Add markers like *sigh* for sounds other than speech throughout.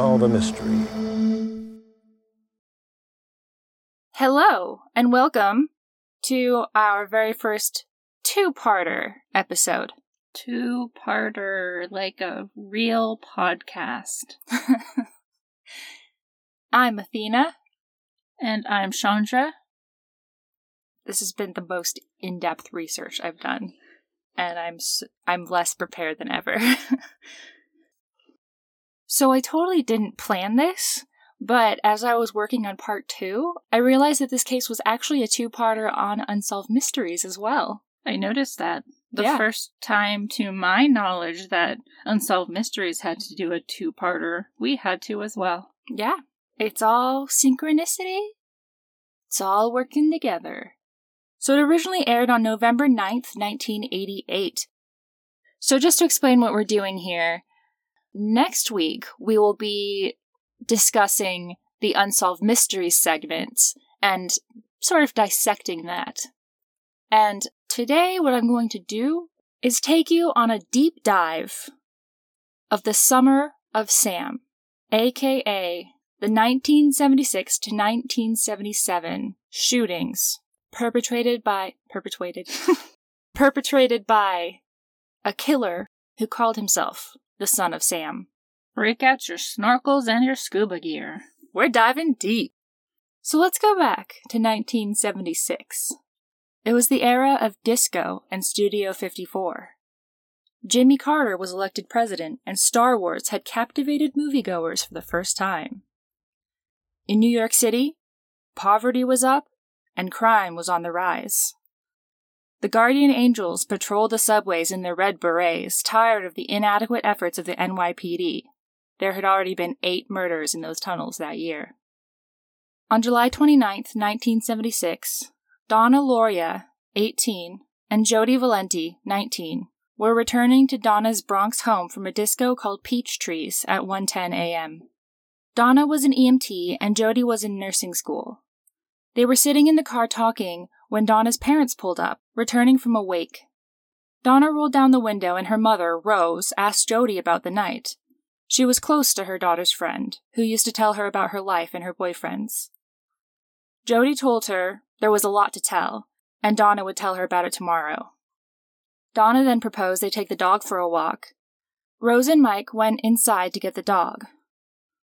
solve a mystery. Hello, and welcome to our very first two parter episode. Two parter, like a real podcast. *laughs* I'm Athena. And I'm Chandra. This has been the most in-depth research I've done, and I'm s- I'm less prepared than ever. *laughs* so I totally didn't plan this, but as I was working on part 2, I realized that this case was actually a two-parter on unsolved mysteries as well. I noticed that. The Yeah. first time, to my knowledge, that Unsolved Mysteries had to do a two parter, we had to as well. Yeah, it's all synchronicity. It's all working together. So it originally aired on November 9th, 1988. So just to explain what we're doing here, next week we will be discussing the Unsolved Mysteries segment and sort of dissecting that. And today what I'm going to do is take you on a deep dive of the Summer of Sam, aka the 1976 to 1977 shootings perpetrated by perpetrated *laughs* perpetrated by a killer who called himself the son of Sam. Break out your snorkels and your scuba gear. We're diving deep. So let's go back to 1976. It was the era of disco and Studio 54. Jimmy Carter was elected president, and Star Wars had captivated moviegoers for the first time. In New York City, poverty was up and crime was on the rise. The Guardian Angels patrolled the subways in their red berets, tired of the inadequate efforts of the NYPD. There had already been eight murders in those tunnels that year. On July 29, 1976, Donna Lauria, 18, and Jody Valenti, 19, were returning to Donna's Bronx home from a disco called Peach Trees at 1:10 a.m. Donna was an EMT and Jody was in nursing school. They were sitting in the car talking when Donna's parents pulled up, returning from a wake. Donna rolled down the window and her mother, Rose, asked Jody about the night. She was close to her daughter's friend, who used to tell her about her life and her boyfriends. Jody told her there was a lot to tell, and Donna would tell her about it tomorrow. Donna then proposed they take the dog for a walk. Rose and Mike went inside to get the dog.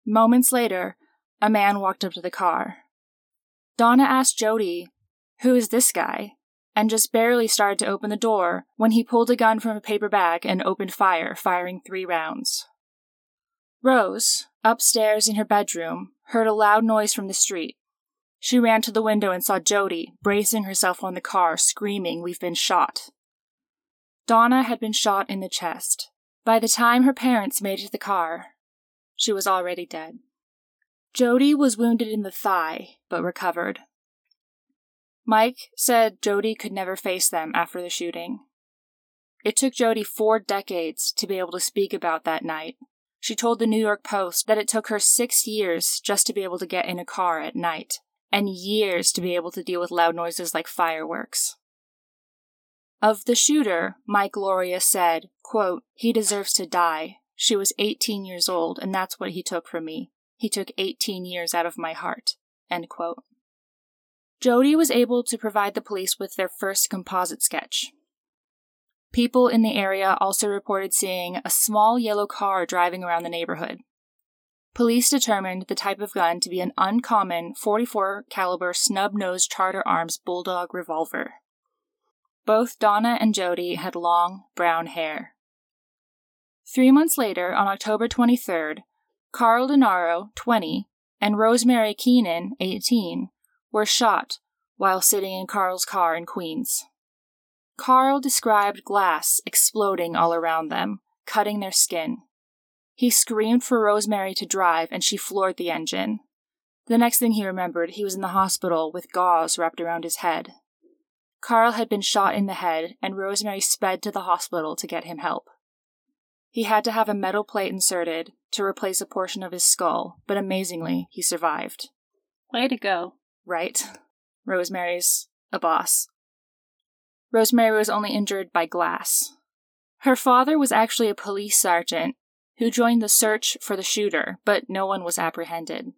Moments later, a man walked up to the car. Donna asked Jody, Who is this guy? and just barely started to open the door when he pulled a gun from a paper bag and opened fire, firing three rounds. Rose, upstairs in her bedroom, heard a loud noise from the street. She ran to the window and saw Jody, bracing herself on the car, screaming, We've been shot. Donna had been shot in the chest. By the time her parents made it to the car, she was already dead. Jody was wounded in the thigh, but recovered. Mike said Jody could never face them after the shooting. It took Jody four decades to be able to speak about that night. She told the New York Post that it took her six years just to be able to get in a car at night, and years to be able to deal with loud noises like fireworks. Of the shooter, Mike Lauria said, quote, He deserves to die. She was 18 years old, and that's what he took from me. He took 18 years out of my heart. End quote. Jody was able to provide the police with their first composite sketch. People in the area also reported seeing a small yellow car driving around the neighborhood. Police determined the type of gun to be an uncommon 44 caliber snub-nosed Charter Arms Bulldog revolver. Both Donna and Jody had long brown hair. Three months later, on October 23rd, Carl Denaro, 20, and Rosemary Keenan, 18, were shot while sitting in Carl's car in Queens. Carl described glass exploding all around them, cutting their skin. He screamed for Rosemary to drive, and she floored the engine. The next thing he remembered, he was in the hospital with gauze wrapped around his head. Carl had been shot in the head, and Rosemary sped to the hospital to get him help. He had to have a metal plate inserted to replace a portion of his skull, but amazingly, he survived. Way to go. Right? Rosemary's a boss. Rosemary was only injured by glass. Her father was actually a police sergeant who joined the search for the shooter, but no one was apprehended.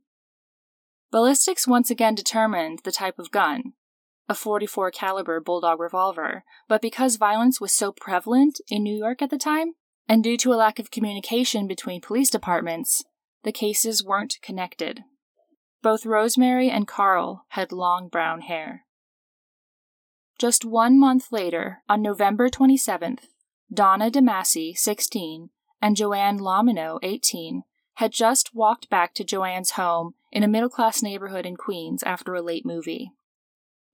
Ballistics once again determined the type of gun, a 44 caliber bulldog revolver, but because violence was so prevalent in New York at the time, and due to a lack of communication between police departments, the cases weren't connected. Both Rosemary and Carl had long brown hair. Just one month later, on November 27th, Donna DeMasi, 16, and Joanne Lomino, 18, had just walked back to Joanne's home in a middle class neighborhood in Queens after a late movie.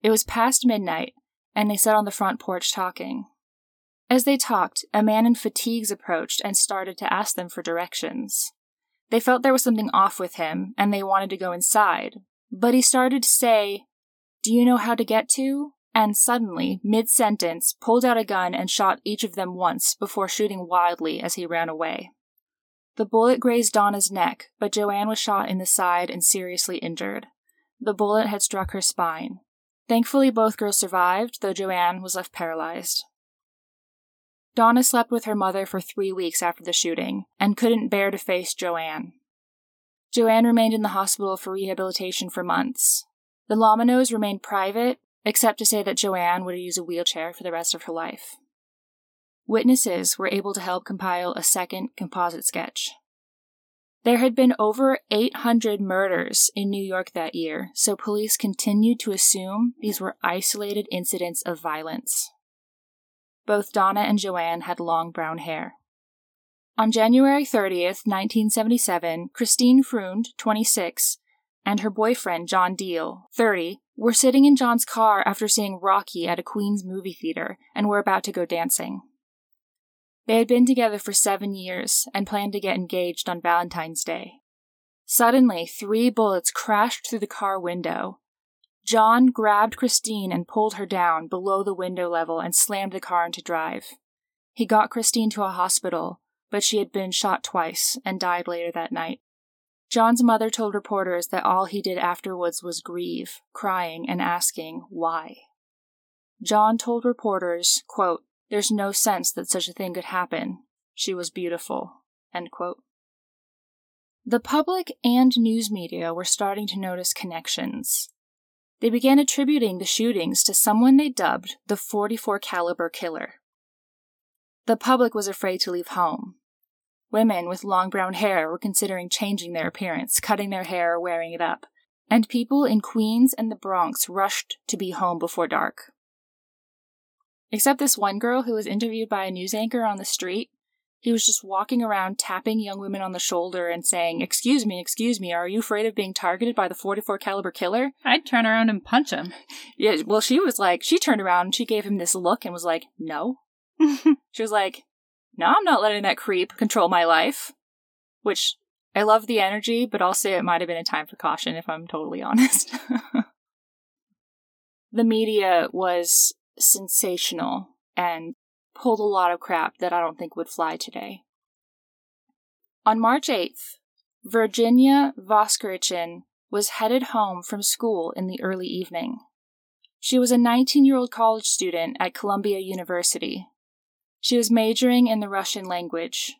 It was past midnight, and they sat on the front porch talking. As they talked, a man in fatigues approached and started to ask them for directions. They felt there was something off with him, and they wanted to go inside, but he started to say, Do you know how to get to? And suddenly, mid sentence, pulled out a gun and shot each of them once before shooting wildly as he ran away. The bullet grazed Donna's neck, but Joanne was shot in the side and seriously injured. The bullet had struck her spine. Thankfully, both girls survived, though Joanne was left paralyzed. Donna slept with her mother for three weeks after the shooting and couldn't bear to face Joanne. Joanne remained in the hospital for rehabilitation for months. The Lominos remained private, except to say that Joanne would use a wheelchair for the rest of her life. Witnesses were able to help compile a second composite sketch. There had been over 800 murders in New York that year, so police continued to assume these were isolated incidents of violence. Both Donna and Joanne had long brown hair. On January 30th, 1977, Christine Freund, 26, and her boyfriend, John Diel, 30, were sitting in John's car after seeing Rocky at a Queens movie theater and were about to go dancing. They had been together for seven years and planned to get engaged on Valentine's Day. Suddenly, three bullets crashed through the car window. John grabbed Christine and pulled her down below the window level and slammed the car into drive. He got Christine to a hospital, but she had been shot twice and died later that night. John's mother told reporters that all he did afterwards was grieve, crying, and asking why. John told reporters, quote, there's no sense that such a thing could happen. She was beautiful. The public and news media were starting to notice connections. They began attributing the shootings to someone they dubbed the 44 caliber killer. The public was afraid to leave home. Women with long brown hair were considering changing their appearance, cutting their hair or wearing it up, and people in Queens and the Bronx rushed to be home before dark. Except this one girl who was interviewed by a news anchor on the street. He was just walking around tapping young women on the shoulder and saying, "Excuse me, excuse me, are you afraid of being targeted by the 44 caliber killer?" I'd turn around and punch him. *laughs* Yeah, well she was like, she turned around and she gave him this look and was like, "No." *laughs* she was like, "No, I'm not letting that creep control my life." Which I love the energy, but I'll say it might have been a time for caution if I'm totally *laughs* honest. the media was sensational and pulled a lot of crap that I don't think would fly today. On March 8th, Virginia Voskerichian was headed home from school in the early evening. She was a 19 year old college student at Columbia University. She was majoring in the Russian language.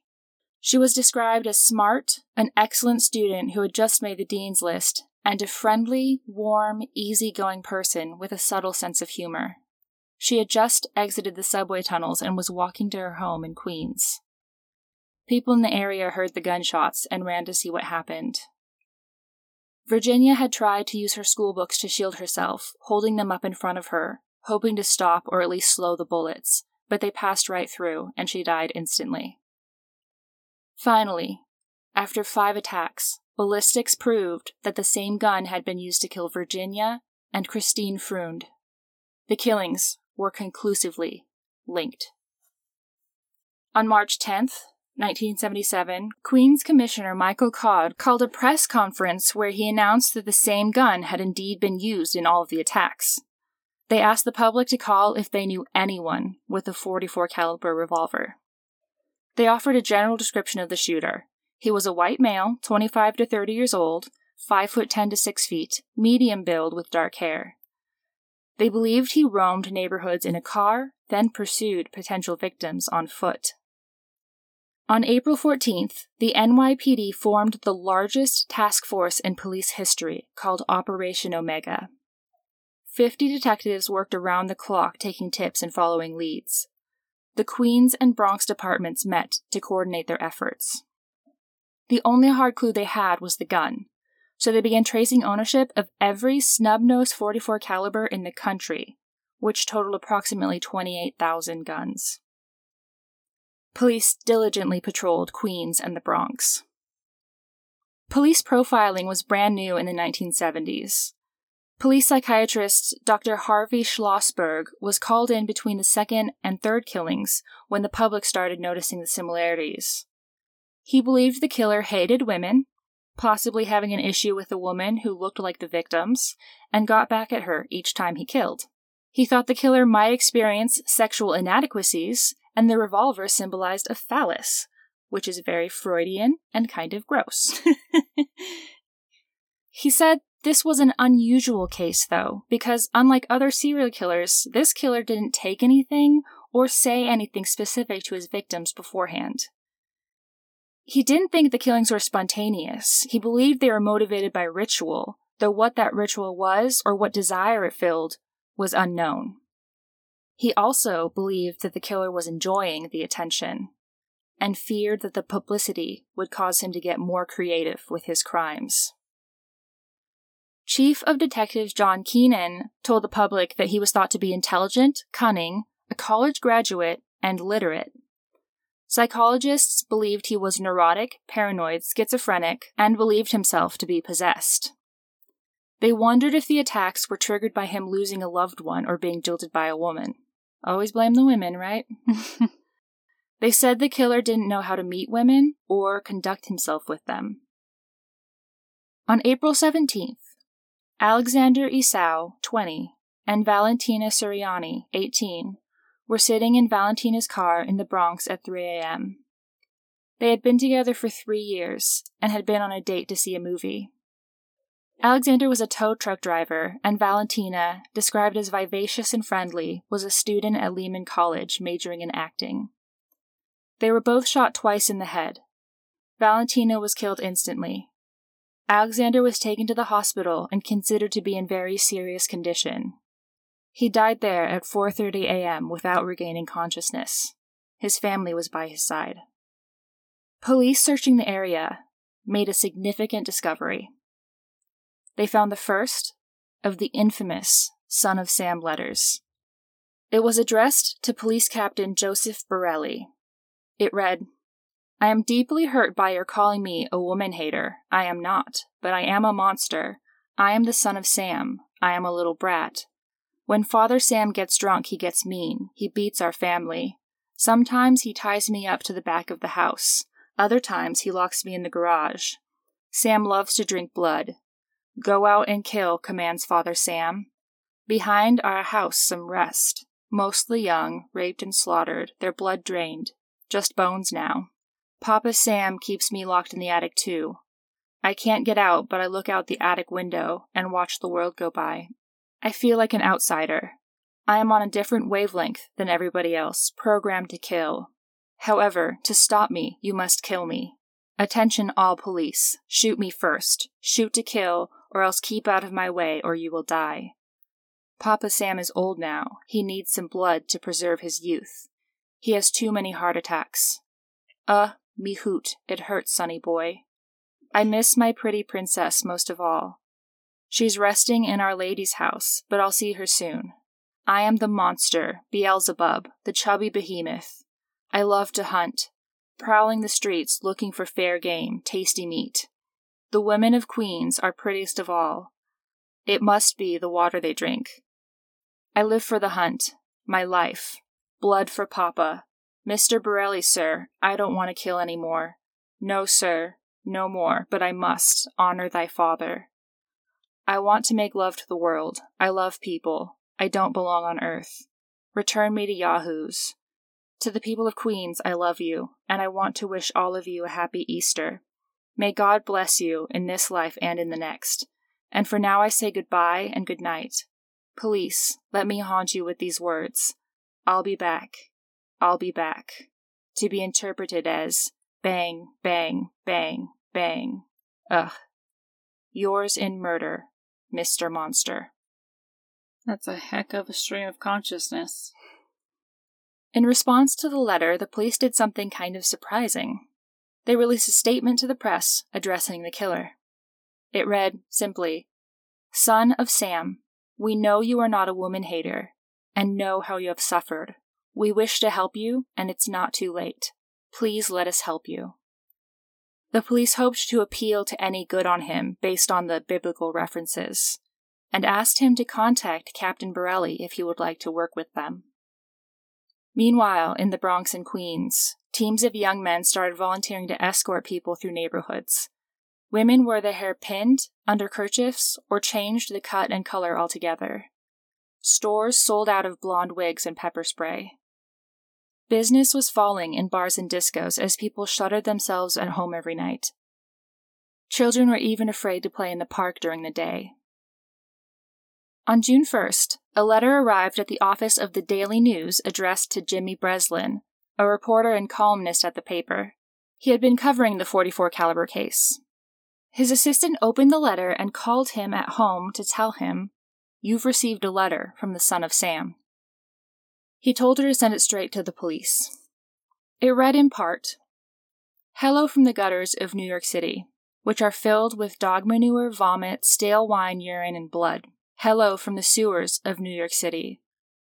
She was described as smart, an excellent student who had just made the dean's list, and a friendly, warm, easygoing person with a subtle sense of humor. She had just exited the subway tunnels and was walking to her home in Queens. People in the area heard the gunshots and ran to see what happened. Virginia had tried to use her school books to shield herself, holding them up in front of her, hoping to stop or at least slow the bullets, but they passed right through and she died instantly. Finally, after five attacks, ballistics proved that the same gun had been used to kill Virginia and Christine Freund. The killings were conclusively linked. On March 10th, 1977, Queens Commissioner Michael Codd called a press conference where he announced that the same gun had indeed been used in all of the attacks. They asked the public to call if they knew anyone with a 44 caliber revolver. They offered a general description of the shooter. He was a white male, 25 to 30 years old, 5 foot 10 to 6 feet, medium build with dark hair. They believed he roamed neighborhoods in a car, then pursued potential victims on foot. On April 14th, the NYPD formed the largest task force in police history called Operation Omega. Fifty detectives worked around the clock taking tips and following leads. The Queens and Bronx departments met to coordinate their efforts. The only hard clue they had was the gun, so they began tracing ownership of every snub-nosed 44 caliber in the country, which totaled approximately 28,000 guns. Police diligently patrolled Queens and the Bronx. Police profiling was brand new in the 1970s. Police psychiatrist Dr. Harvey Schlossberg was called in between the second and third killings when the public started noticing the similarities. He believed the killer hated women, possibly having an issue with a woman who looked like the victims, and got back at her each time he killed. He thought the killer might experience sexual inadequacies, and the revolver symbolized a phallus, which is very Freudian and kind of gross. *laughs* he said this was an unusual case, though, because unlike other serial killers, this killer didn't take anything or say anything specific to his victims beforehand. He didn't think the killings were spontaneous. He believed they were motivated by ritual, though what that ritual was or what desire it filled was unknown. He also believed that the killer was enjoying the attention and feared that the publicity would cause him to get more creative with his crimes. Chief of Detectives John Keenan told the public that he was thought to be intelligent, cunning, a college graduate, and literate. Psychologists believed he was neurotic, paranoid, schizophrenic, and believed himself to be possessed. They wondered if the attacks were triggered by him losing a loved one or being jilted by a woman. Always blame the women, right? *laughs* they said the killer didn't know how to meet women or conduct himself with them. On April 17th, Alexander Esau, 20, and Valentina Suriani, 18, were sitting in Valentina's car in the Bronx at 3 a.m. They had been together for three years and had been on a date to see a movie. Alexander was a tow truck driver, and Valentina, described as vivacious and friendly, was a student at Lehman College majoring in acting. They were both shot twice in the head. Valentina was killed instantly, Alexander was taken to the hospital and considered to be in very serious condition. He died there at 4:30 a.m. without regaining consciousness. His family was by his side. Police searching the area made a significant discovery. They found the first of the infamous Son of Sam letters. It was addressed to Police Captain Joseph Borelli. It read, I am deeply hurt by your calling me a woman hater. I am not, but I am a monster. I am the son of Sam. I am a little brat. When Father Sam gets drunk, he gets mean. He beats our family. Sometimes he ties me up to the back of the house. Other times he locks me in the garage. Sam loves to drink blood. Go out and kill, commands Father Sam. Behind our house some rest. Mostly young, raped and slaughtered, their blood drained. Just bones now. Papa Sam keeps me locked in the attic too. I can't get out, but I look out the attic window and watch the world go by. I feel like an outsider. I am on a different wavelength than everybody else, programmed to kill. However, to stop me, you must kill me. Attention, all police. Shoot me first. Shoot to kill, or else keep out of my way, or you will die. Papa Sam is old now. He needs some blood to preserve his youth. He has too many heart attacks. Uh, me hoot, it hurts, sonny boy. I miss my pretty princess most of all. She's resting in Our Lady's house, but I'll see her soon. I am the monster, Beelzebub, the chubby behemoth. I love to hunt, prowling the streets looking for fair game, tasty meat. The women of Queens are prettiest of all. It must be the water they drink. I live for the hunt, my life, blood for Papa, Mr. Borelli, sir, I don't want to kill any more. No, sir, no more, but I must honor thy father. I want to make love to the world. I love people. I don't belong on earth. Return me to Yahoos. To the people of Queens, I love you, and I want to wish all of you a happy Easter. May God bless you in this life and in the next. And for now I say goodbye and good night. Police, let me haunt you with these words. I'll be back. I'll be back, to be interpreted as Bang, bang, bang, bang. Ugh. Yours in murder, Mr. Monster. That's a heck of a stream of consciousness. In response to the letter, the police did something kind of surprising. They released a statement to the press addressing the killer. It read simply Son of Sam, we know you are not a woman hater and know how you have suffered. We wish to help you, and it's not too late. Please let us help you. The police hoped to appeal to any good on him based on the biblical references, and asked him to contact Captain Borelli if he would like to work with them. Meanwhile, in the Bronx and Queens, teams of young men started volunteering to escort people through neighborhoods. Women wore their hair pinned, under kerchiefs, or changed the cut and color altogether. Stores sold out of blonde wigs and pepper spray. Business was falling in bars and discos as people shuttered themselves at home every night. Children were even afraid to play in the park during the day. On June 1st, a letter arrived at the office of the Daily News addressed to Jimmy Breslin, a reporter and columnist at the paper. He had been covering the 44 caliber case. His assistant opened the letter and called him at home to tell him, "You've received a letter from the son of Sam." He told her to send it straight to the police. It read in part, "Hello from the gutters of New York City, which are filled with dog manure, vomit, stale wine, urine, and blood. Hello from the sewers of New York City,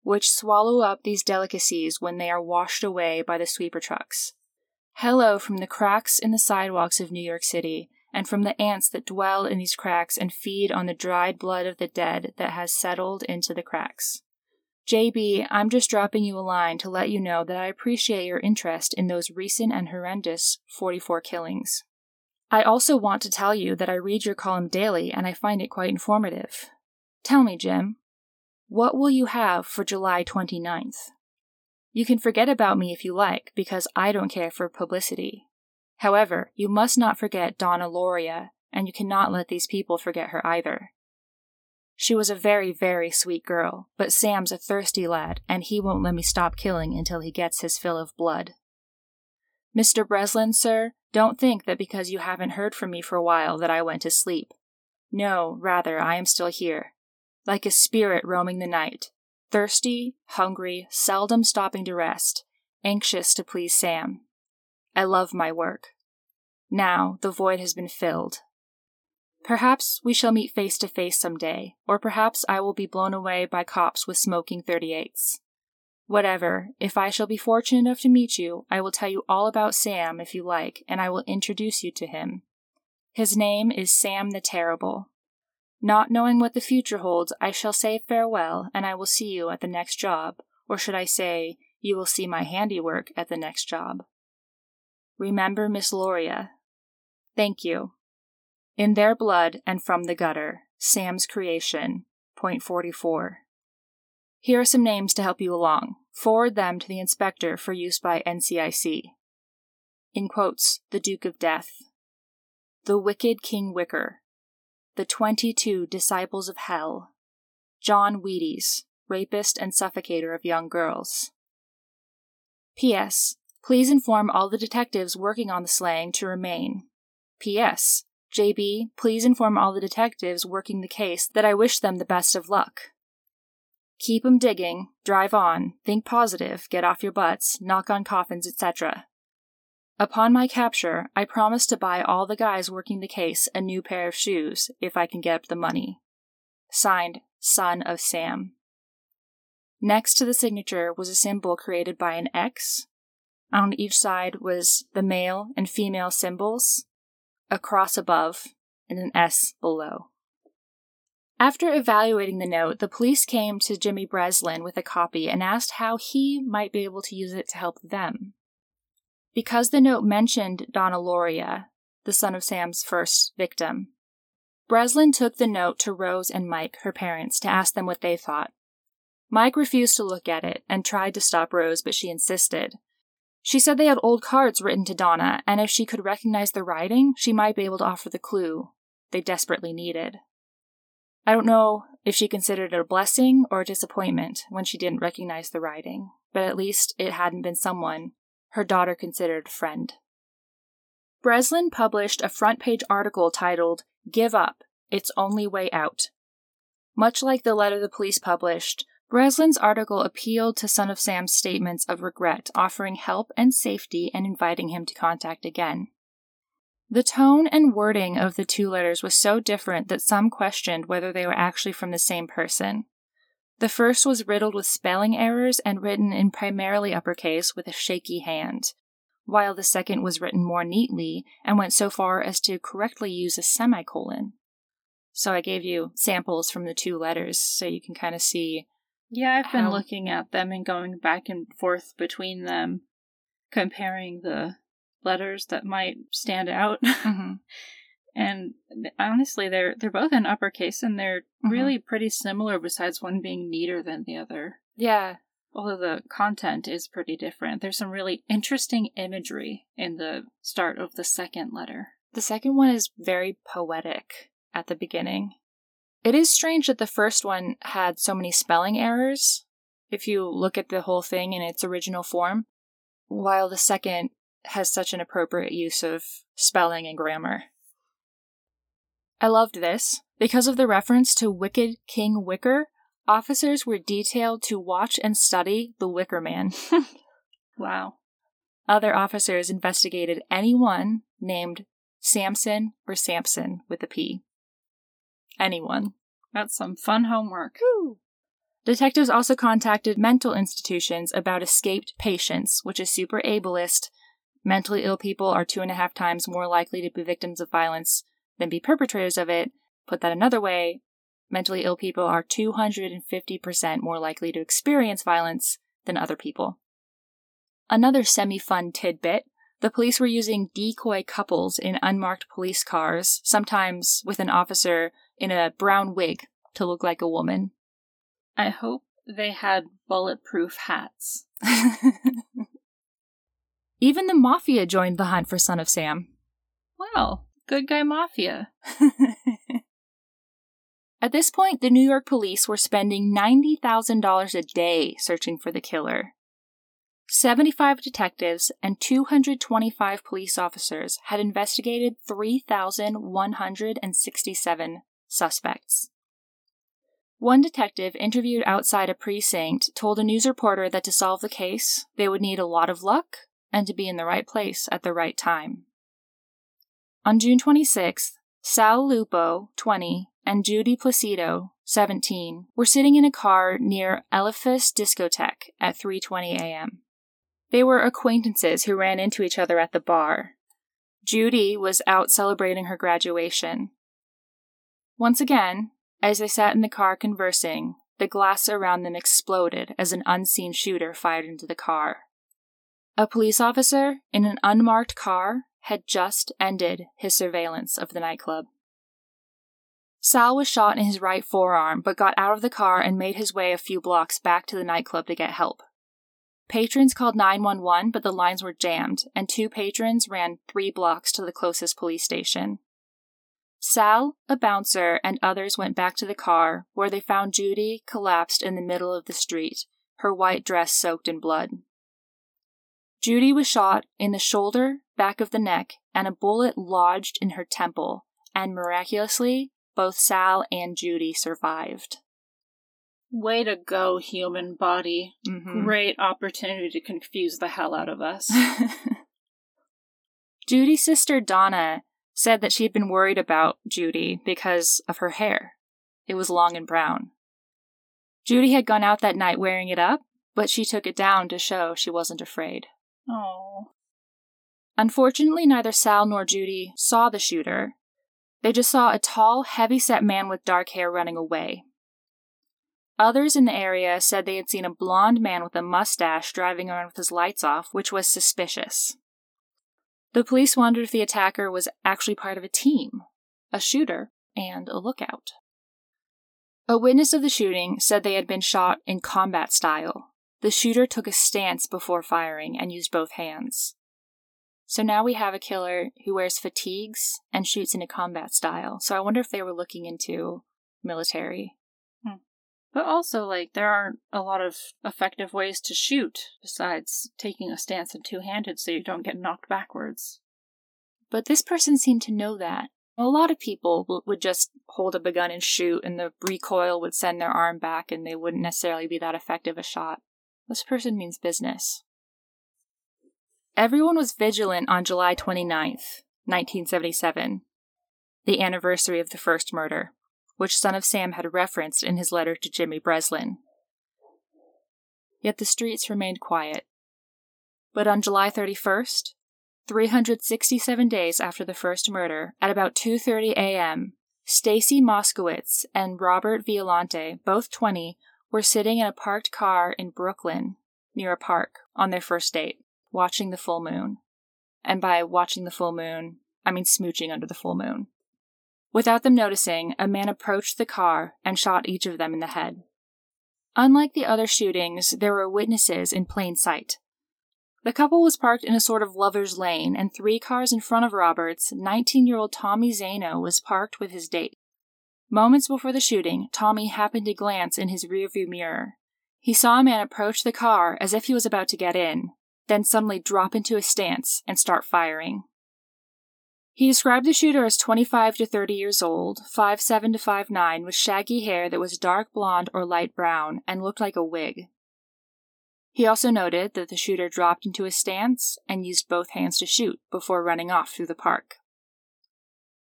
which swallow up these delicacies when they are washed away by the sweeper trucks. Hello from the cracks in the sidewalks of New York City, and from the ants that dwell in these cracks and feed on the dried blood of the dead that has settled into the cracks. JB, I'm just dropping you a line to let you know that I appreciate your interest in those recent and horrendous 44 killings. I also want to tell you that I read your column daily and I find it quite informative. Tell me, Jim, what will you have for July 29th? You can forget about me if you like, because I don't care for publicity. However, you must not forget Donna Lauria, and you cannot let these people forget her either. She was a very, very sweet girl, but Sam's a thirsty lad, and he won't let me stop killing until he gets his fill of blood. Mr. Breslin, sir, don't think that because you haven't heard from me for a while that I went to sleep. No, rather, I am still here like a spirit roaming the night, thirsty, hungry, seldom stopping to rest, anxious to please Sam. I love my work. Now the void has been filled. Perhaps we shall meet face to face some day, or perhaps I will be blown away by cops with smoking 38s. Whatever, if I shall be fortunate enough to meet you, I will tell you all about Sam if you like, and I will introduce you to him. His name is Sam the Terrible. Not knowing what the future holds, I shall say farewell, and I will see you at the next job, or should I say, you will see my handiwork at the next job. Remember Miss Lauria. Thank you. In their blood and from the gutter, Sam's creation. Point 44. Here are some names to help you along. Forward them to the inspector for use by NCIC. In quotes, the Duke of Death. The Wicked King Wicker, the 22 Disciples of Hell, John Wheaties, rapist and suffocator of young girls. P.S. Please inform all the detectives working on the slaying to remain. P.S. JB, please inform all the detectives working the case that I wish them the best of luck. Keep 'em digging, drive on, think positive, get off your butts, knock on coffins, etc. Upon my capture, I promise to buy all the guys working the case a new pair of shoes if I can get up the money. Signed, Son of Sam. Next to the signature was a symbol created by an X. On each side was the male and female symbols, a cross above, and an S below. After evaluating the note, the police came to Jimmy Breslin with a copy and asked how he might be able to use it to help them. Because the note mentioned Donna Lauria, the son of Sam's first victim, Breslin took the note to Rose and Mike, her parents, to ask them what they thought. Mike refused to look at it and tried to stop Rose, but she insisted. She said they had old cards written to Donna, and if she could recognize the writing, she might be able to offer the clue they desperately needed. I don't know if she considered it a blessing or a disappointment when she didn't recognize the writing, but at least it hadn't been someone her daughter considered friend. Breslin published a front page article titled, Give Up, It's Only Way Out. Much like the letter the police published, Breslin's article appealed to Son of Sam's statements of regret, offering help and safety and inviting him to contact again. The tone and wording of the two letters was so different that some questioned whether they were actually from the same person. The first was riddled with spelling errors and written in primarily uppercase with a shaky hand, while the second was written more neatly and went so far as to correctly use a semicolon. So I gave you samples from the two letters so you can kind of see. Yeah, I've been how- looking at them and going back and forth between them, comparing the letters that might stand out. *laughs* and honestly, they're they're both in uppercase and they're Mhm. really pretty similar. Besides one being neater than the other, Yeah, although the content is pretty different. There's some really interesting imagery in the start of the second letter. the second one is very poetic at the beginning. It is strange that the first one had so many spelling errors if you look at the whole thing in its original form, while the second has such an appropriate use of spelling and grammar. I loved this. Because of the reference to Wicked King Wicker, officers were detailed to watch and study the Wicker Man. *laughs* Wow. Other officers investigated anyone named Samson or Sampson with a P. Anyone. That's some fun homework. Detectives also contacted mental institutions about escaped patients, which is super ableist. Mentally ill people are two and a half times more likely to be victims of violence than be perpetrators of it. Put that another way, mentally ill people are 250% more likely to experience violence than other people. Another semi fun tidbit the police were using decoy couples in unmarked police cars, sometimes with an officer in a brown wig to look like a woman. I hope they had bulletproof hats. *laughs* Even the mafia joined the hunt for Son of Sam. Well, good guy mafia. *laughs* At this point, the New York police were spending $90,000 a day searching for the killer. 75 detectives and 225 police officers had investigated 3,167 suspects. One detective interviewed outside a precinct told a news reporter that to solve the case, they would need a lot of luck and to be in the right place at the right time. On June 26th, Sal Lupo, 20, and Judy Placido, 17, were sitting in a car near Elephas Discotheque at 3:20 a.m. They were acquaintances who ran into each other at the bar. Judy was out celebrating her graduation. Once again, as they sat in the car conversing, the glass around them exploded as an unseen shooter fired into the car. A police officer in an unmarked car had just ended his surveillance of the nightclub. Sal was shot in his right forearm, but got out of the car and made his way a few blocks back to the nightclub to get help. Patrons called 911, but the lines were jammed, and two patrons ran three blocks to the closest police station. Sal, a bouncer, and others went back to the car, where they found Judy collapsed in the middle of the street, her white dress soaked in blood. Judy was shot in the shoulder, back of the neck, and a bullet lodged in her temple, and miraculously, both Sal and Judy survived. Way to go, human body. Mhm. Great opportunity to confuse the hell out of us. *laughs* Judy's sister Donna said that she had been worried about Judy because of her hair. It was long and brown. Judy had gone out that night wearing it up, but she took it down to show she wasn't afraid. oh. Unfortunately, neither Sal nor Judy saw the shooter. They just saw a tall, heavy set man with dark hair running away. Others in the area said they had seen a blond man with a mustache driving around with his lights off, which was suspicious. The police wondered if the attacker was actually part of a team, a shooter, and a lookout. A witness of the shooting said they had been shot in combat style. The shooter took a stance before firing and used both hands. So now we have a killer who wears fatigues and shoots in a combat style. So I wonder if they were looking into military. But also, like, there aren't a lot of effective ways to shoot besides taking a stance in two handed so you don't get knocked backwards. But this person seemed to know that. A lot of people would just hold up a gun and shoot, and the recoil would send their arm back, and they wouldn't necessarily be that effective a shot. This person means business. Everyone was vigilant on July 29th, 1977, the anniversary of the first murder, which Son of Sam had referenced in his letter to Jimmy Breslin. Yet the streets remained quiet. But on July 31st, 367 days after the first murder, at about 2:30 a.m., Stacy Moskowitz and Robert Violante, both 20, were sitting in a parked car in Brooklyn, near a park, on their first date, watching the full moon. And by watching the full moon, I mean smooching under the full moon. Without them noticing, a man approached the car and shot each of them in the head. Unlike the other shootings, there were witnesses in plain sight. The couple was parked in a sort of lover's lane, and three cars in front of Roberts, 19 year old Tommy Zaino was parked with his date. Moments before the shooting, Tommy happened to glance in his rearview mirror. He saw a man approach the car as if he was about to get in, then suddenly drop into a stance and start firing. He described the shooter as 25 to 30 years old, 5'7 to 5'9, with shaggy hair that was dark blonde or light brown and looked like a wig. He also noted that the shooter dropped into a stance and used both hands to shoot before running off through the park.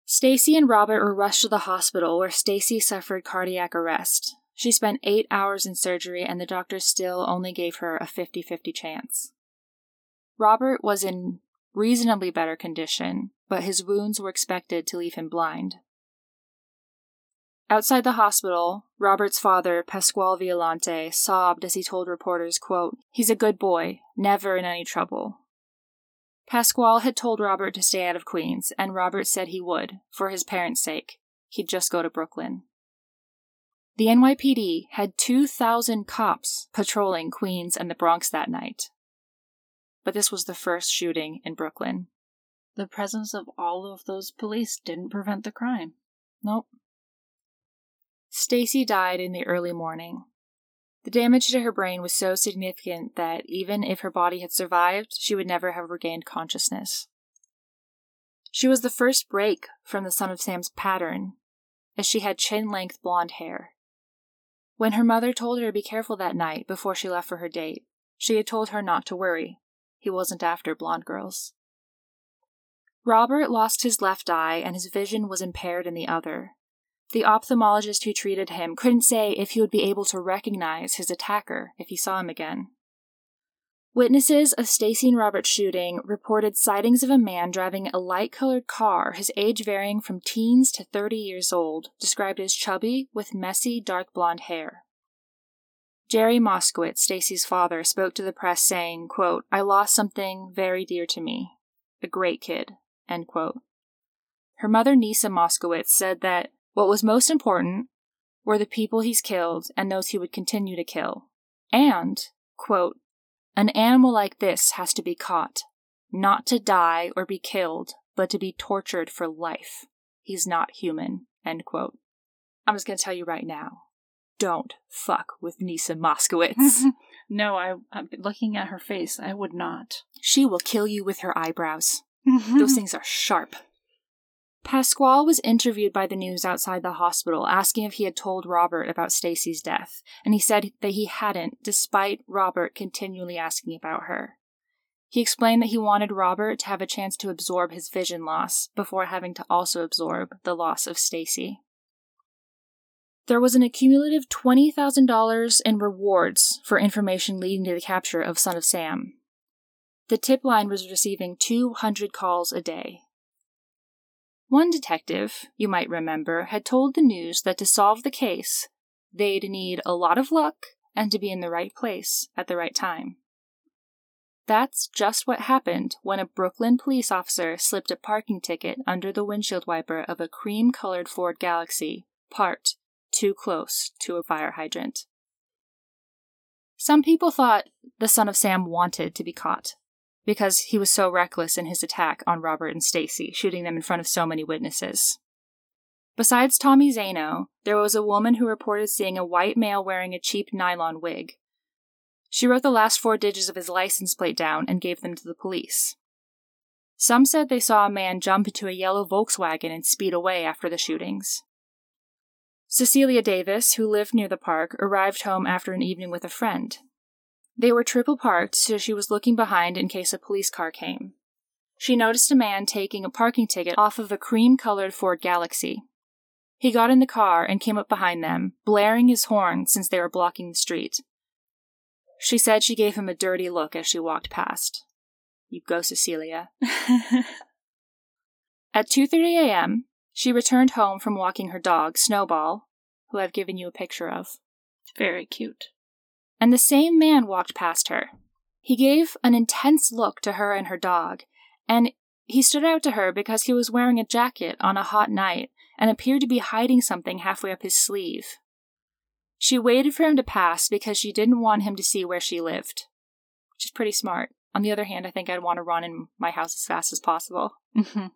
Stacy and Robert were rushed to the hospital where Stacy suffered cardiac arrest. She spent 8 hours in surgery and the doctors still only gave her a 50-50 chance. Robert was in reasonably better condition, but his wounds were expected to leave him blind. Outside the hospital, Robert's father, Pasquale Violante, sobbed as he told reporters, quote, He's a good boy, never in any trouble. Pasquale had told Robert to stay out of Queens, and Robert said he would, for his parents' sake. He'd just go to Brooklyn. The NYPD had 2,000 cops patrolling Queens and the Bronx that night. But this was the first shooting in Brooklyn. The presence of all of those police didn't prevent the crime. Nope. Stacy died in the early morning. The damage to her brain was so significant that even if her body had survived, she would never have regained consciousness. She was the first break from the Son of Sam's pattern, as she had chin length blonde hair. When her mother told her to be careful that night before she left for her date, she had told her not to worry. He wasn't after blonde girls. Robert lost his left eye and his vision was impaired in the other, the ophthalmologist who treated him couldn't say if he would be able to recognize his attacker if he saw him again. Witnesses of Stacy and Robert's shooting reported sightings of a man driving a light colored car, his age varying from teens to 30 years old, described as chubby with messy dark blonde hair. Jerry Moskowitz, Stacy's father, spoke to the press saying, quote, I lost something very dear to me. A great kid. Her mother, Neysa Moskowitz, said that what was most important were the people he's killed and those he would continue to kill. And, quote, an animal like this has to be caught, not to die or be killed, but to be tortured for life. He's not human, end quote. I'm just going to tell you right now don't fuck with Neysa Moskowitz. *laughs* no, I, I'm looking at her face. I would not. She will kill you with her eyebrows. Those mm-hmm. things are sharp. Pasquale was interviewed by the news outside the hospital, asking if he had told Robert about Stacy's death, and he said that he hadn't, despite Robert continually asking about her. He explained that he wanted Robert to have a chance to absorb his vision loss before having to also absorb the loss of Stacy. There was an accumulative $20,000 in rewards for information leading to the capture of Son of Sam. The tip line was receiving 200 calls a day. One detective, you might remember, had told the news that to solve the case, they'd need a lot of luck and to be in the right place at the right time. That's just what happened when a Brooklyn police officer slipped a parking ticket under the windshield wiper of a cream colored Ford Galaxie, parked too close to a fire hydrant. Some people thought the son of Sam wanted to be caught because he was so reckless in his attack on Robert and Stacy, shooting them in front of so many witnesses. Besides Tommy Zaino, there was a woman who reported seeing a white male wearing a cheap nylon wig. She wrote the last four digits of his license plate down and gave them to the police. Some said they saw a man jump into a yellow Volkswagen and speed away after the shootings. Cecilia Davis, who lived near the park, arrived home after an evening with a friend. They were triple parked, so she was looking behind in case a police car came. She noticed a man taking a parking ticket off of a cream colored Ford Galaxie. He got in the car and came up behind them, blaring his horn since they were blocking the street. She said she gave him a dirty look as she walked past. You go, Cecilia. *laughs* At 2:30 a.m., she returned home from walking her dog, Snowball, who I've given you a picture of. Very cute. And the same man walked past her. He gave an intense look to her and her dog, and he stood out to her because he was wearing a jacket on a hot night and appeared to be hiding something halfway up his sleeve. She waited for him to pass because she didn't want him to see where she lived, which is pretty smart. On the other hand, I think I'd want to run in my house as fast as possible. Mm-hmm.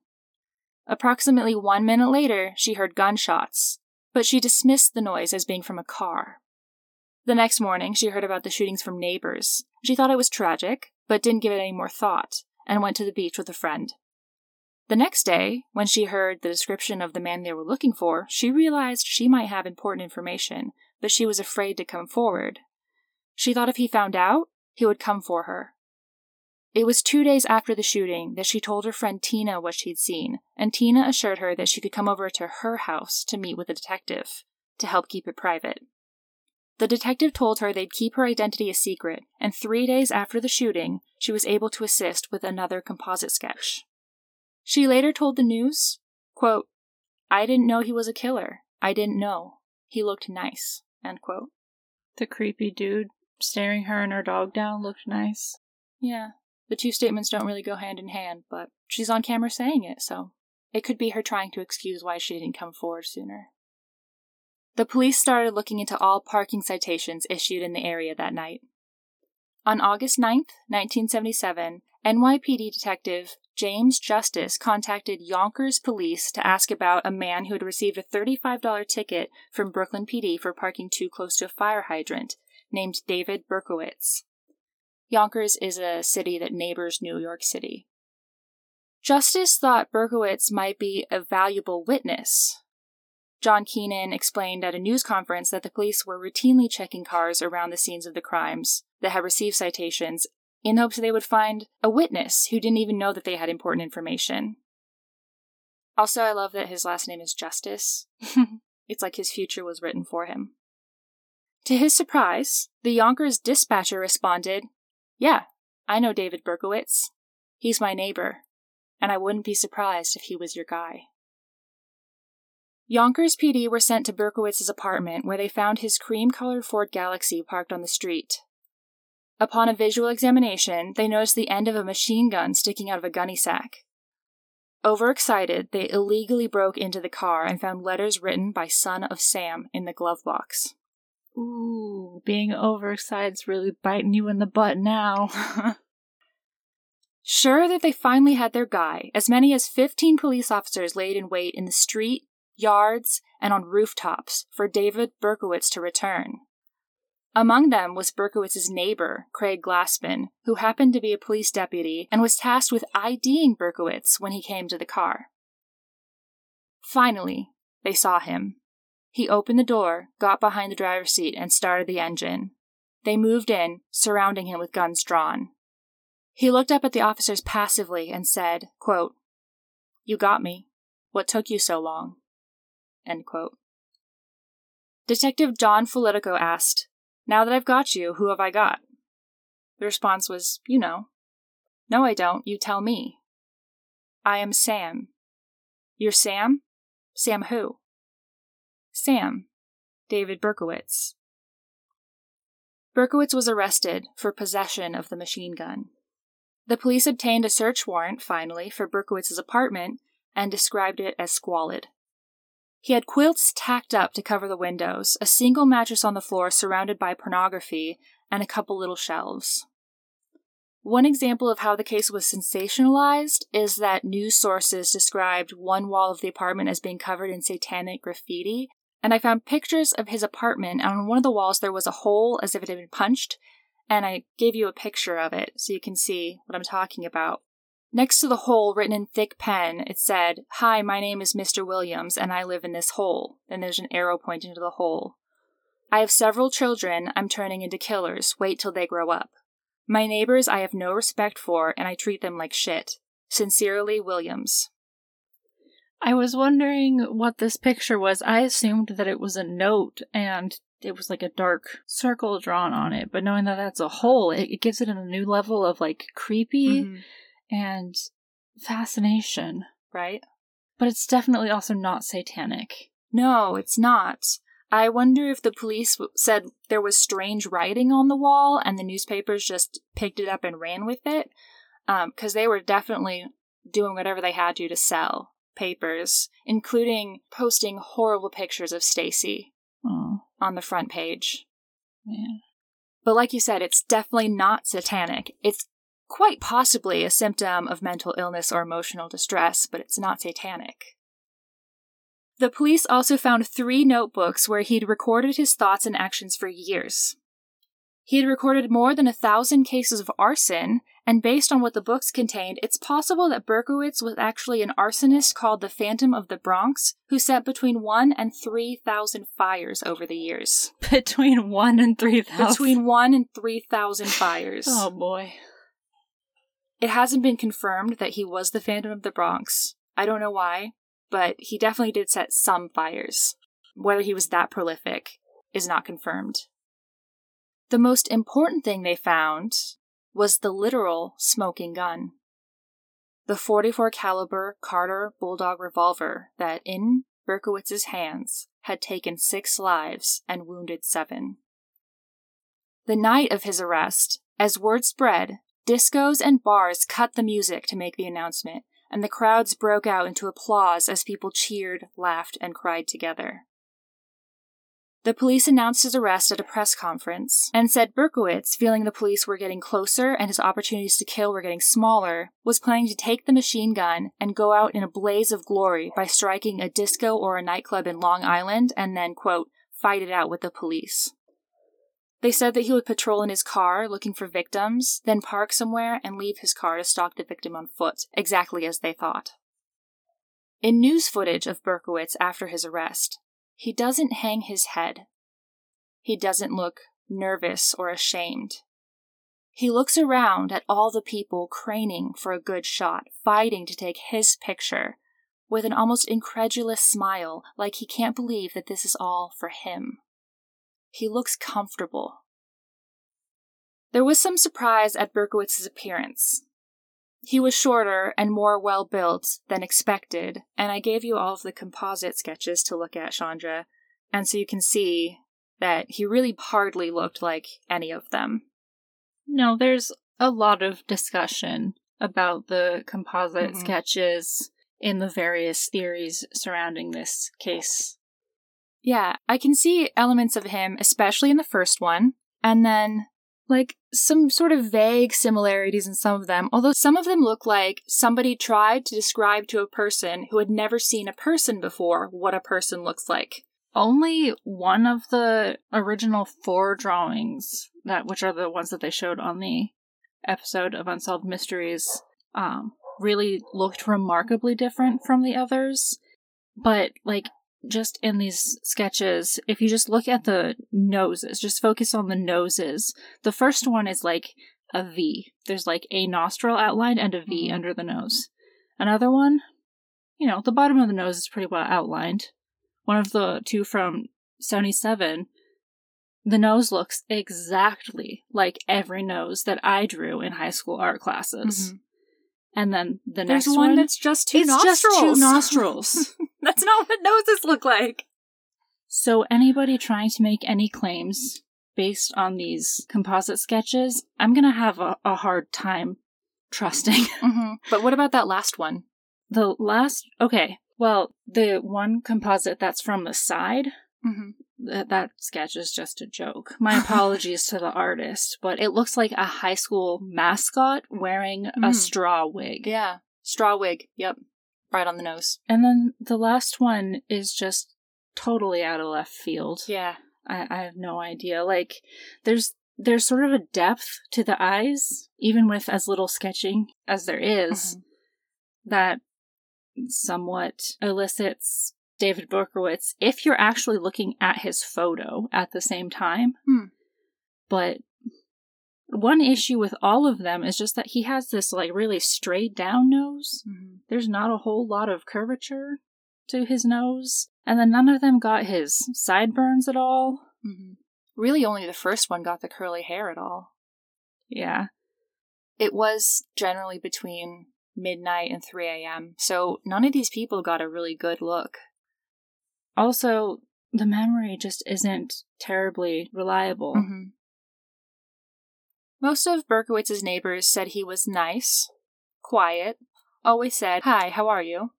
Approximately one minute later, she heard gunshots, but she dismissed the noise as being from a car. The next morning, she heard about the shootings from neighbors. She thought it was tragic, but didn't give it any more thought, and went to the beach with a friend. The next day, when she heard the description of the man they were looking for, she realized she might have important information, but she was afraid to come forward. She thought if he found out, he would come for her. It was two days after the shooting that she told her friend Tina what she'd seen, and Tina assured her that she could come over to her house to meet with a detective to help keep it private. The detective told her they'd keep her identity a secret, and three days after the shooting, she was able to assist with another composite sketch. She later told the news, quote, I didn't know he was a killer. I didn't know. He looked nice. End quote. The creepy dude staring her and her dog down looked nice. Yeah. The two statements don't really go hand in hand, but she's on camera saying it, so it could be her trying to excuse why she didn't come forward sooner. The police started looking into all parking citations issued in the area that night. On August 9th, 1977, NYPD detective James Justice contacted Yonkers police to ask about a man who had received a $35 ticket from Brooklyn PD for parking too close to a fire hydrant, named David Berkowitz. Yonkers is a city that neighbors New York City. Justice thought Berkowitz might be a valuable witness. John Keenan explained at a news conference that the police were routinely checking cars around the scenes of the crimes that had received citations in hopes they would find a witness who didn't even know that they had important information. Also, I love that his last name is Justice. *laughs* it's like his future was written for him. To his surprise, the Yonkers dispatcher responded, Yeah, I know David Berkowitz. He's my neighbor, and I wouldn't be surprised if he was your guy. Yonkers PD were sent to Berkowitz's apartment where they found his cream colored Ford Galaxie parked on the street. Upon a visual examination, they noticed the end of a machine gun sticking out of a gunny sack. Overexcited, they illegally broke into the car and found letters written by Son of Sam in the glove box. Ooh, being overexcited's really biting you in the butt now. *laughs* sure that they finally had their guy, as many as 15 police officers laid in wait in the street, yards, and on rooftops for David Berkowitz to return. Among them was Berkowitz's neighbor, Craig Glassman, who happened to be a police deputy and was tasked with IDing Berkowitz when he came to the car. Finally, they saw him. He opened the door, got behind the driver's seat, and started the engine. They moved in, surrounding him with guns drawn. He looked up at the officers passively and said, quote, You got me. What took you so long? Detective John Falotico asked, now that I've got you, who have I got? The response was, You know. No, I don't. You tell me. I am Sam. You're Sam? Sam who? Sam. David Berkowitz. Berkowitz was arrested for possession of the machine gun. The police obtained a search warrant, finally, for Berkowitz's apartment and described it as squalid. He had quilts tacked up to cover the windows, a single mattress on the floor surrounded by pornography, and a couple little shelves. One example of how the case was sensationalized is that news sources described one wall of the apartment as being covered in satanic graffiti, and I found pictures of his apartment, and on one of the walls there was a hole as if it had been punched, and I gave you a picture of it so you can see what I'm talking about. Next to the hole, written in thick pen, it said, Hi, my name is Mr. Williams, and I live in this hole. Then there's an arrow pointing to the hole. I have several children I'm turning into killers. Wait till they grow up. My neighbors I have no respect for, and I treat them like shit. Sincerely, Williams. I was wondering what this picture was. I assumed that it was a note and it was like a dark circle drawn on it, but knowing that that's a hole, it, it gives it a new level of like creepy mm-hmm. And fascination. Right? But it's definitely also not satanic. No, it's not. I wonder if the police said there was strange writing on the wall and the newspapers just picked it up and ran with it. Because um, they were definitely doing whatever they had to to sell papers, including posting horrible pictures of Stacy on the front page. Yeah. But like you said, it's definitely not satanic. It's quite possibly a symptom of mental illness or emotional distress, but it's not satanic. The police also found three notebooks where he'd recorded his thoughts and actions for years. He had recorded more than a thousand cases of arson, and based on what the books contained, it's possible that Berkowitz was actually an arsonist called the Phantom of the Bronx, who set between one and three thousand fires over the years. *laughs* Between one and three thousand? Between one and three thousand fires. oh boy. It hasn't been confirmed that he was the Phantom of the Bronx. I don't know why, but he definitely did set some fires. Whether he was that prolific is not confirmed. The most important thing they found was the literal smoking gun. The 44 caliber Charter Bulldog revolver that in Berkowitz's hands had taken 6 lives and wounded 7. The night of his arrest, as word spread, discos and bars cut the music to make the announcement, and the crowds broke out into applause as people cheered, laughed, and cried together. The police announced his arrest at a press conference and said Berkowitz, feeling the police were getting closer and his opportunities to kill were getting smaller, was planning to take the machine gun and go out in a blaze of glory by striking a disco or a nightclub in Long Island and then, quote, fight it out with the police. They said that he would patrol in his car looking for victims, then park somewhere and leave his car to stalk the victim on foot, exactly as they thought. In news footage of Berkowitz after his arrest, he doesn't hang his head. He doesn't look nervous or ashamed. He looks around at all the people craning for a good shot, fighting to take his picture, with an almost incredulous smile, like he can't believe that this is all for him. He looks comfortable. There was some surprise at Berkowitz's appearance. He was shorter and more well built than expected, and I gave you all of the composite sketches to look at, Chandra, and so you can see that he really hardly looked like any of them. No, there's a lot of discussion about the composite mm-hmm. sketches in the various theories surrounding this case. Yeah, I can see elements of him, especially in the first one, and then like some sort of vague similarities in some of them, although some of them look like somebody tried to describe to a person who had never seen a person before what a person looks like. Only one of the original four drawings that which are the ones that they showed on the episode of Unsolved Mysteries um really looked remarkably different from the others. But like just in these sketches, if you just look at the noses, just focus on the noses. The first one is like a V. There's like a nostril outlined and a V mm-hmm. under the nose. Another one, you know, the bottom of the nose is pretty well outlined. One of the two from 77, the nose looks exactly like every nose that I drew in high school art classes. Mm-hmm. And then the There's next one, one that's just two it's nostrils. just two nostrils. *laughs* *laughs* that's not what noses look like. So anybody trying to make any claims based on these composite sketches, I'm gonna have a, a hard time trusting. *laughs* mm-hmm. But what about that last one? The last, okay. Well, the one composite that's from the side, mm-hmm that, that sketch is just a joke. My apologies to the artist, but it looks like a high school mascot wearing mm. a straw wig. Yeah, straw wig. Yep, right on the nose. And then the last one is just totally out of left field. Yeah. I, I have no idea. Like, there's there's sort of a depth to the eyes, even with as little sketching as there is, mm-hmm. that somewhat elicits David Berkowitz if you're actually looking at his photo at the same time. Hmm. But one issue with all of them is just that he has this like really straight down nose. Mm-hmm. There's not a whole lot of curvature to his nose. And then none of them got his sideburns at all. Mm-hmm. Really, only the first one got the curly hair at all. Yeah. It was generally between midnight and 3 a.m., so none of these people got a really good look. Also, the memory just isn't terribly reliable. Mm-hmm. Most of Berkowitz's neighbors said he was nice, quiet, always said, Hi, how are you?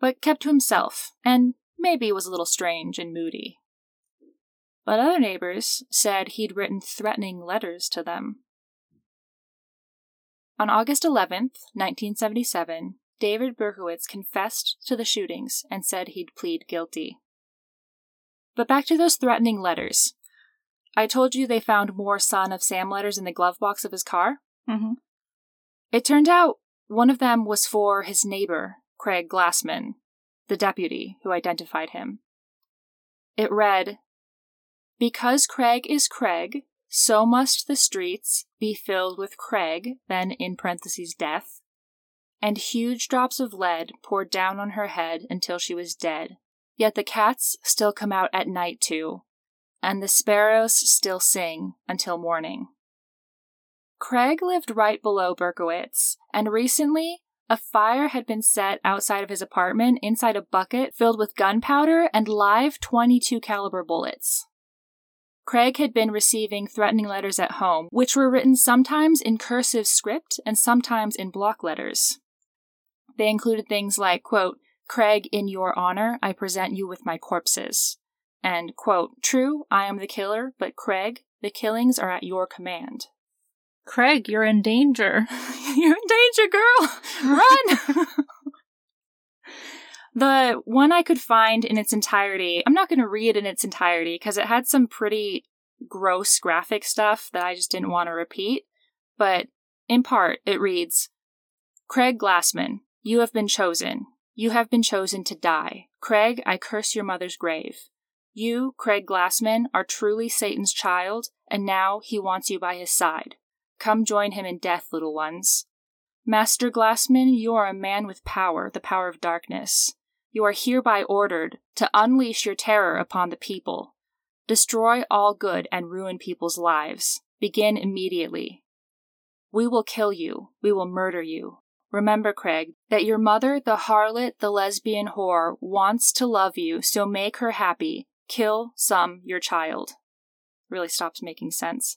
But kept to himself, and maybe was a little strange and moody. But other neighbors said he'd written threatening letters to them. On August 11th, 1977, David Berkowitz confessed to the shootings and said he'd plead guilty. But back to those threatening letters. I told you they found more Son of Sam letters in the glove box of his car? Mm-hmm. It turned out one of them was for his neighbor, Craig Glassman, the deputy who identified him. It read Because Craig is Craig, so must the streets be filled with Craig, then in parentheses death, and huge drops of lead poured down on her head until she was dead. Yet the cats still come out at night too, and the sparrows still sing until morning. Craig lived right below Berkowitz, and recently a fire had been set outside of his apartment inside a bucket filled with gunpowder and live 22 caliber bullets. Craig had been receiving threatening letters at home, which were written sometimes in cursive script and sometimes in block letters. They included things like, quote, Craig, in your honor, I present you with my corpses. And, quote, True, I am the killer, but Craig, the killings are at your command. Craig, you're in danger. *laughs* you're in danger, girl! Run! *laughs* The one I could find in its entirety, I'm not going to read in its entirety because it had some pretty gross graphic stuff that I just didn't want to repeat. But in part, it reads Craig Glassman, you have been chosen. You have been chosen to die. Craig, I curse your mother's grave. You, Craig Glassman, are truly Satan's child, and now he wants you by his side. Come join him in death, little ones. Master Glassman, you are a man with power, the power of darkness. You are hereby ordered to unleash your terror upon the people. Destroy all good and ruin people's lives. Begin immediately. We will kill you. We will murder you. Remember, Craig, that your mother, the harlot, the lesbian whore, wants to love you, so make her happy. Kill some your child. Really stops making sense.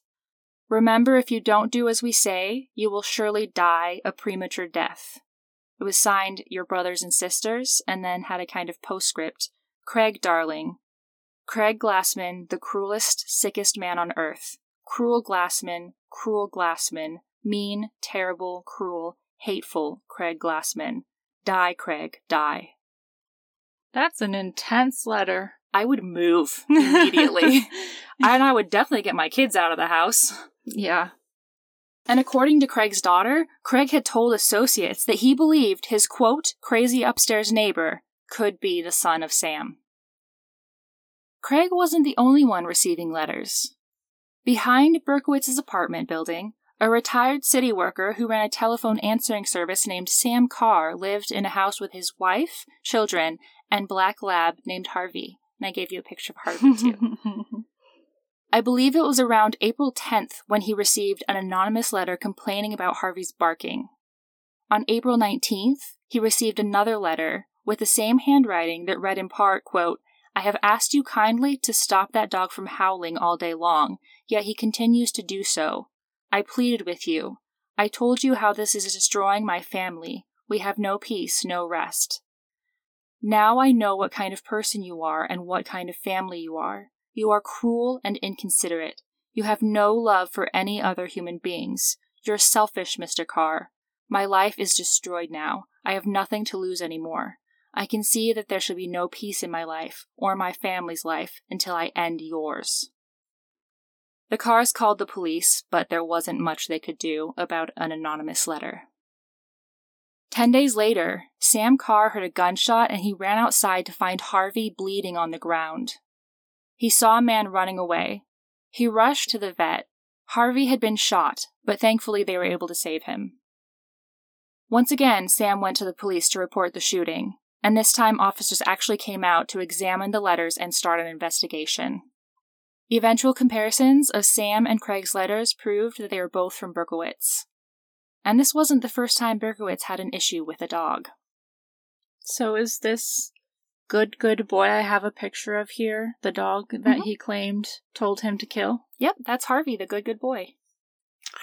Remember, if you don't do as we say, you will surely die a premature death. It was signed Your Brothers and Sisters, and then had a kind of postscript Craig Darling. Craig Glassman, the cruelest, sickest man on earth. Cruel Glassman, cruel Glassman, mean, terrible, cruel, hateful Craig Glassman. Die, Craig, die. That's an intense letter. I would move *laughs* immediately. *laughs* and I would definitely get my kids out of the house. Yeah. And according to Craig's daughter, Craig had told associates that he believed his quote, crazy upstairs neighbor could be the son of Sam. Craig wasn't the only one receiving letters. Behind Berkowitz's apartment building, a retired city worker who ran a telephone answering service named Sam Carr lived in a house with his wife, children, and black lab named Harvey. And I gave you a picture of Harvey too. *laughs* I believe it was around April 10th when he received an anonymous letter complaining about Harvey's barking. On April 19th, he received another letter with the same handwriting that read in part, quote, I have asked you kindly to stop that dog from howling all day long, yet he continues to do so. I pleaded with you. I told you how this is destroying my family. We have no peace, no rest. Now I know what kind of person you are and what kind of family you are. You are cruel and inconsiderate. You have no love for any other human beings. You're selfish, Mr. Carr. My life is destroyed now. I have nothing to lose any more. I can see that there shall be no peace in my life, or my family's life, until I end yours. The Carrs called the police, but there wasn't much they could do about an anonymous letter. Ten days later, Sam Carr heard a gunshot and he ran outside to find Harvey bleeding on the ground. He saw a man running away. He rushed to the vet. Harvey had been shot, but thankfully they were able to save him. Once again, Sam went to the police to report the shooting, and this time officers actually came out to examine the letters and start an investigation. Eventual comparisons of Sam and Craig's letters proved that they were both from Berkowitz. And this wasn't the first time Berkowitz had an issue with a dog. So is this good, good boy I have a picture of here the dog that Mhm. he claimed told him to kill? Yep, that's Harvey, the good, good boy.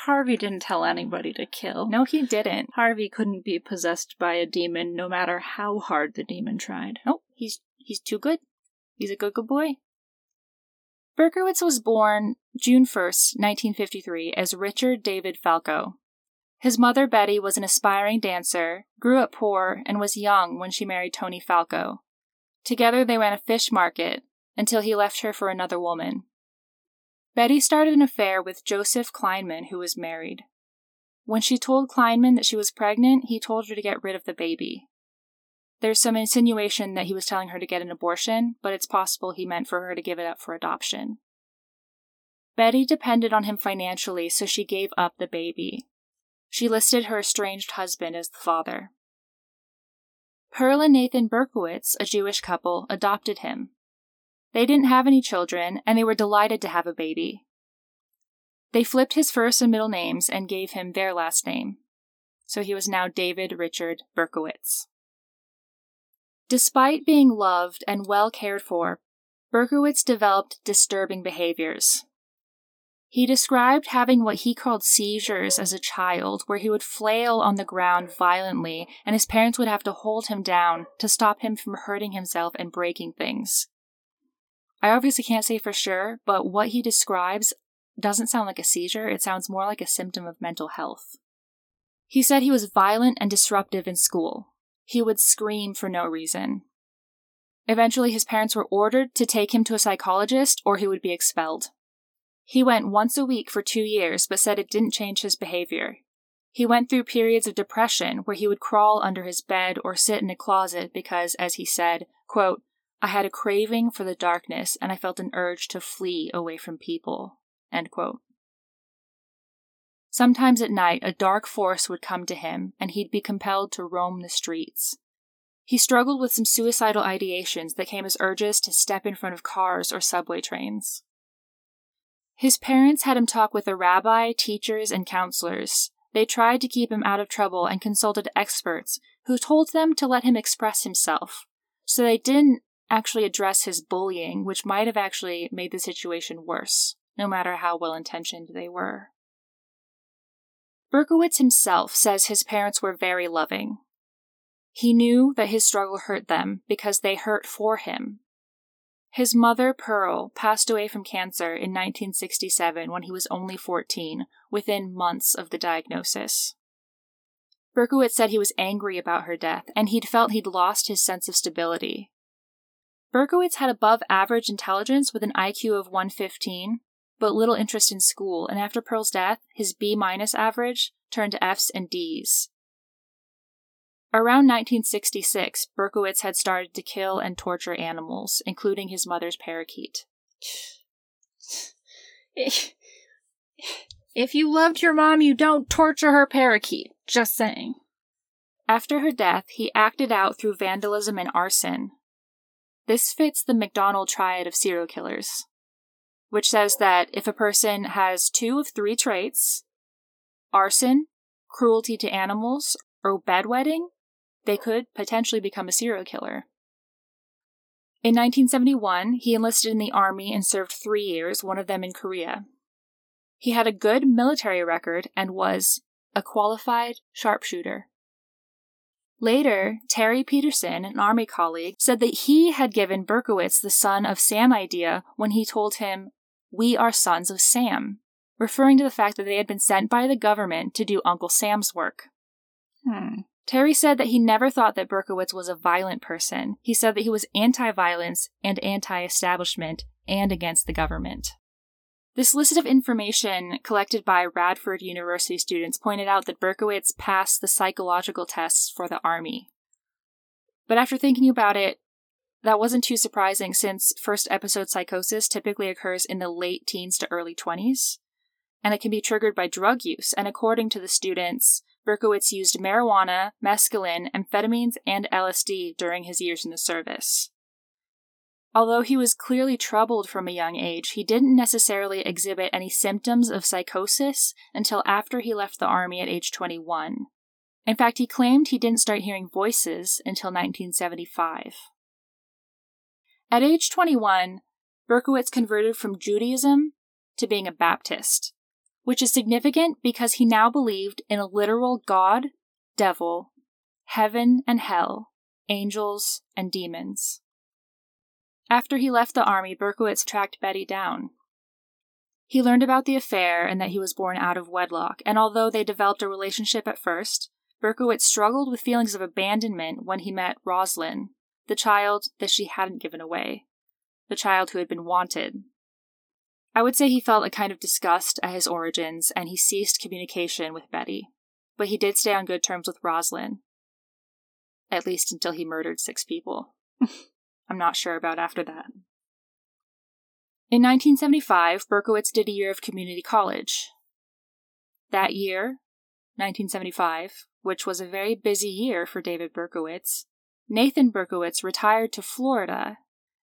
Harvey didn't tell anybody to kill. No, he didn't. Harvey couldn't be possessed by a demon no matter how hard the demon tried. Nope, he's he's too good. He's a good, good boy. Berkowitz was born June 1st, 1953, as Richard David Falco. His mother, Betty, was an aspiring dancer, grew up poor, and was young when she married Tony Falco. Together, they ran a fish market until he left her for another woman. Betty started an affair with Joseph Kleinman, who was married. When she told Kleinman that she was pregnant, he told her to get rid of the baby. There's some insinuation that he was telling her to get an abortion, but it's possible he meant for her to give it up for adoption. Betty depended on him financially, so she gave up the baby. She listed her estranged husband as the father. Pearl and Nathan Berkowitz, a Jewish couple, adopted him. They didn't have any children, and they were delighted to have a baby. They flipped his first and middle names and gave him their last name. So he was now David Richard Berkowitz. Despite being loved and well cared for, Berkowitz developed disturbing behaviors. He described having what he called seizures as a child, where he would flail on the ground violently, and his parents would have to hold him down to stop him from hurting himself and breaking things. I obviously can't say for sure, but what he describes doesn't sound like a seizure, it sounds more like a symptom of mental health. He said he was violent and disruptive in school. He would scream for no reason. Eventually, his parents were ordered to take him to a psychologist or he would be expelled. He went once a week for two years, but said it didn't change his behavior. He went through periods of depression where he would crawl under his bed or sit in a closet because, as he said, quote, I had a craving for the darkness and I felt an urge to flee away from people. End quote. Sometimes at night, a dark force would come to him, and he'd be compelled to roam the streets. He struggled with some suicidal ideations that came as urges to step in front of cars or subway trains. His parents had him talk with a rabbi, teachers, and counselors. They tried to keep him out of trouble and consulted experts who told them to let him express himself. So they didn't actually address his bullying, which might have actually made the situation worse, no matter how well intentioned they were. Berkowitz himself says his parents were very loving. He knew that his struggle hurt them because they hurt for him. His mother, Pearl, passed away from cancer in 1967 when he was only 14, within months of the diagnosis. Berkowitz said he was angry about her death and he'd felt he'd lost his sense of stability. Berkowitz had above average intelligence with an IQ of 115, but little interest in school, and after Pearl's death, his B minus average turned to Fs and Ds. Around 1966, Berkowitz had started to kill and torture animals, including his mother's parakeet. *laughs* If you loved your mom, you don't torture her parakeet. Just saying. After her death, he acted out through vandalism and arson. This fits the McDonald triad of serial killers, which says that if a person has two of three traits arson, cruelty to animals, or bedwetting they could potentially become a serial killer. In 1971, he enlisted in the Army and served three years, one of them in Korea. He had a good military record and was a qualified sharpshooter. Later, Terry Peterson, an Army colleague, said that he had given Berkowitz the son of Sam idea when he told him, We are sons of Sam, referring to the fact that they had been sent by the government to do Uncle Sam's work. Hmm. Terry said that he never thought that Berkowitz was a violent person. He said that he was anti violence and anti establishment and against the government. This list of information collected by Radford University students pointed out that Berkowitz passed the psychological tests for the Army. But after thinking about it, that wasn't too surprising since first episode psychosis typically occurs in the late teens to early 20s, and it can be triggered by drug use. And according to the students, Berkowitz used marijuana, mescaline, amphetamines, and LSD during his years in the service. Although he was clearly troubled from a young age, he didn't necessarily exhibit any symptoms of psychosis until after he left the army at age 21. In fact, he claimed he didn't start hearing voices until 1975. At age 21, Berkowitz converted from Judaism to being a Baptist, which is significant because he now believed in a literal God, devil, heaven and hell, angels, and demons. After he left the army, Berkowitz tracked Betty down. He learned about the affair and that he was born out of wedlock, and although they developed a relationship at first, Berkowitz struggled with feelings of abandonment when he met Roslyn, the child that she hadn't given away, the child who had been wanted. I would say he felt a kind of disgust at his origins and he ceased communication with Betty, but he did stay on good terms with Roslyn, at least until he murdered six people. *laughs* I'm not sure about after that. In 1975, Berkowitz did a year of community college. That year, 1975, which was a very busy year for David Berkowitz, Nathan Berkowitz retired to Florida,